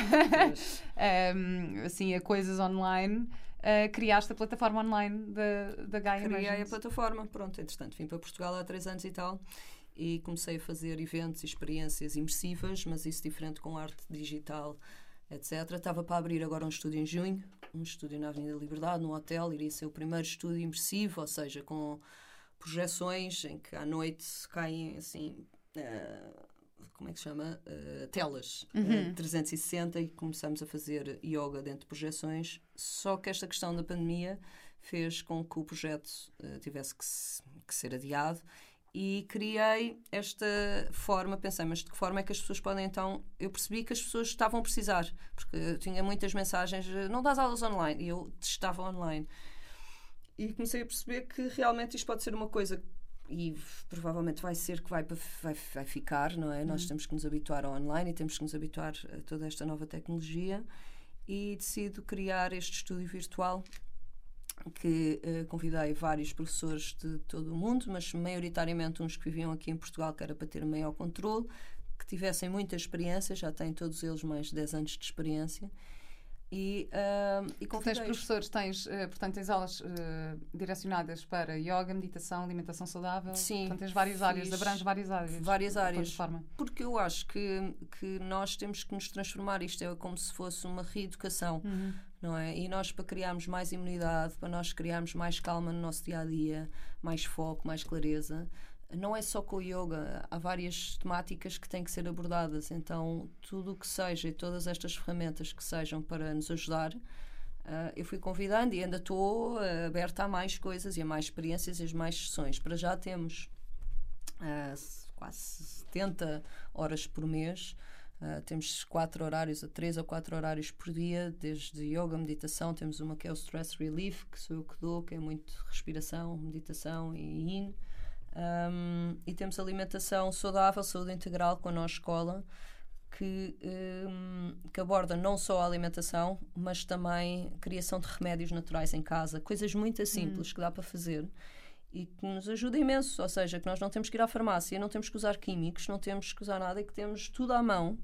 um, assim, a coisas online, uh, criaste a plataforma online da, Gaia Criei a plataforma, pronto, entretanto vim para Portugal há três anos e tal e comecei a fazer eventos e experiências imersivas, mas isso diferente com arte digital, etc. Estava para abrir agora um estúdio em junho, um estúdio na Avenida Liberdade, num hotel, iria ser o primeiro estúdio imersivo, ou seja, com projeções em que à noite caem assim. Uh, como é que se chama? Uh, telas Uhum. uh, 360 e começamos a fazer yoga dentro de projeções. Só que esta questão da pandemia fez com que o projeto uh, tivesse que, se- que ser adiado e criei esta forma, pensei, mas de que forma é que as pessoas podem então. Eu percebi que as pessoas estavam a precisar, porque eu tinha muitas mensagens, eh, não dás aulas online, e eu estava online. E comecei a perceber que realmente isto pode ser uma coisa e provavelmente vai ser que vai, vai, vai ficar, não é? Nós temos que nos habituar ao online e temos que nos habituar a toda esta nova tecnologia e decido criar este estúdio virtual que eh, convidei vários professores de todo o mundo, mas maioritariamente uns que viviam aqui em Portugal, que era para ter maior controle, que tivessem muita experiência, já têm todos eles mais de 10 anos de experiência. E, ah, e Tu tens convidei professores, tens, eh, portanto, tens aulas eh, direcionadas para yoga, meditação, alimentação saudável. Sim, Portanto, tens várias áreas, abrange várias áreas. várias áreas. plataforma. Porque eu acho que, que nós temos que nos transformar. Isto é como se fosse uma reeducação, Uhum. não é? E nós, para criarmos mais imunidade, para nós criarmos mais calma no nosso dia a dia, mais foco, mais clareza, não é só com o yoga. Há várias temáticas que têm que ser abordadas. Então, tudo o que seja e todas estas ferramentas que sejam para nos ajudar. ah, eu fui convidando e ainda estou ah, aberta a mais coisas e a mais experiências e a mais sessões. Para já temos s- quase 70 horas por mês. Ah, temos quatro horários, a três ou quatro horários por dia, desde yoga, meditação. Temos uma que é o Stress Relief, que sou eu que dou, que é muito respiração, meditação e yin. Um, e temos alimentação saudável, saúde integral com a nossa escola, que, um, que aborda não só a alimentação, mas também a criação de remédios naturais em casa, coisas muito simples que dá para fazer e que nos ajuda imenso. Ou seja, que nós não temos que ir à farmácia, não temos que usar químicos, não temos que usar nada e que temos tudo à mão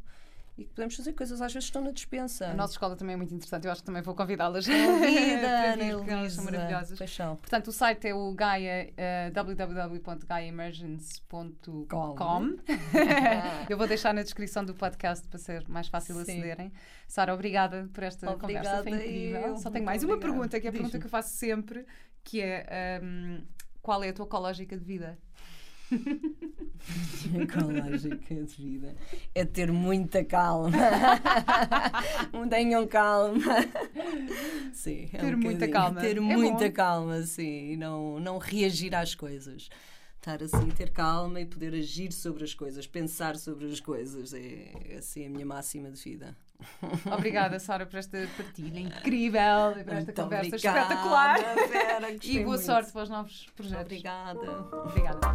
e que podemos fazer coisas às vezes estão na dispensa. A nossa escola também é muito interessante. Eu acho que também vou convidá-las. (laughs) vida, para Ana vir, porque elas são maravilhosas. Paixão. Portanto, o site é o Gaia, uh, www.gaiaemergence.com. (laughs) Eu vou deixar na descrição do podcast para ser mais fácil Sim. acederem. Sara, obrigada por esta conversa, Obrigada foi incrível. Só tenho mais uma obrigada. pergunta, que é a pergunta que eu faço sempre, que é um, qual é a tua ecológica de vida? Ecológica de vida é ter muita calma. (laughs) Tenham calma. Sim, é Ter um muita calma. Ter É muita bom. calma, sim. E não, não reagir às coisas. Estar assim, ter calma e poder agir sobre as coisas, pensar sobre as coisas. É assim a minha máxima de vida. (laughs) Obrigada, Sara, por esta partilha incrível e por esta Muito conversa obrigada, espetacular. Vera, E boa muito. sorte para os novos projetos. Obrigada. Obrigada.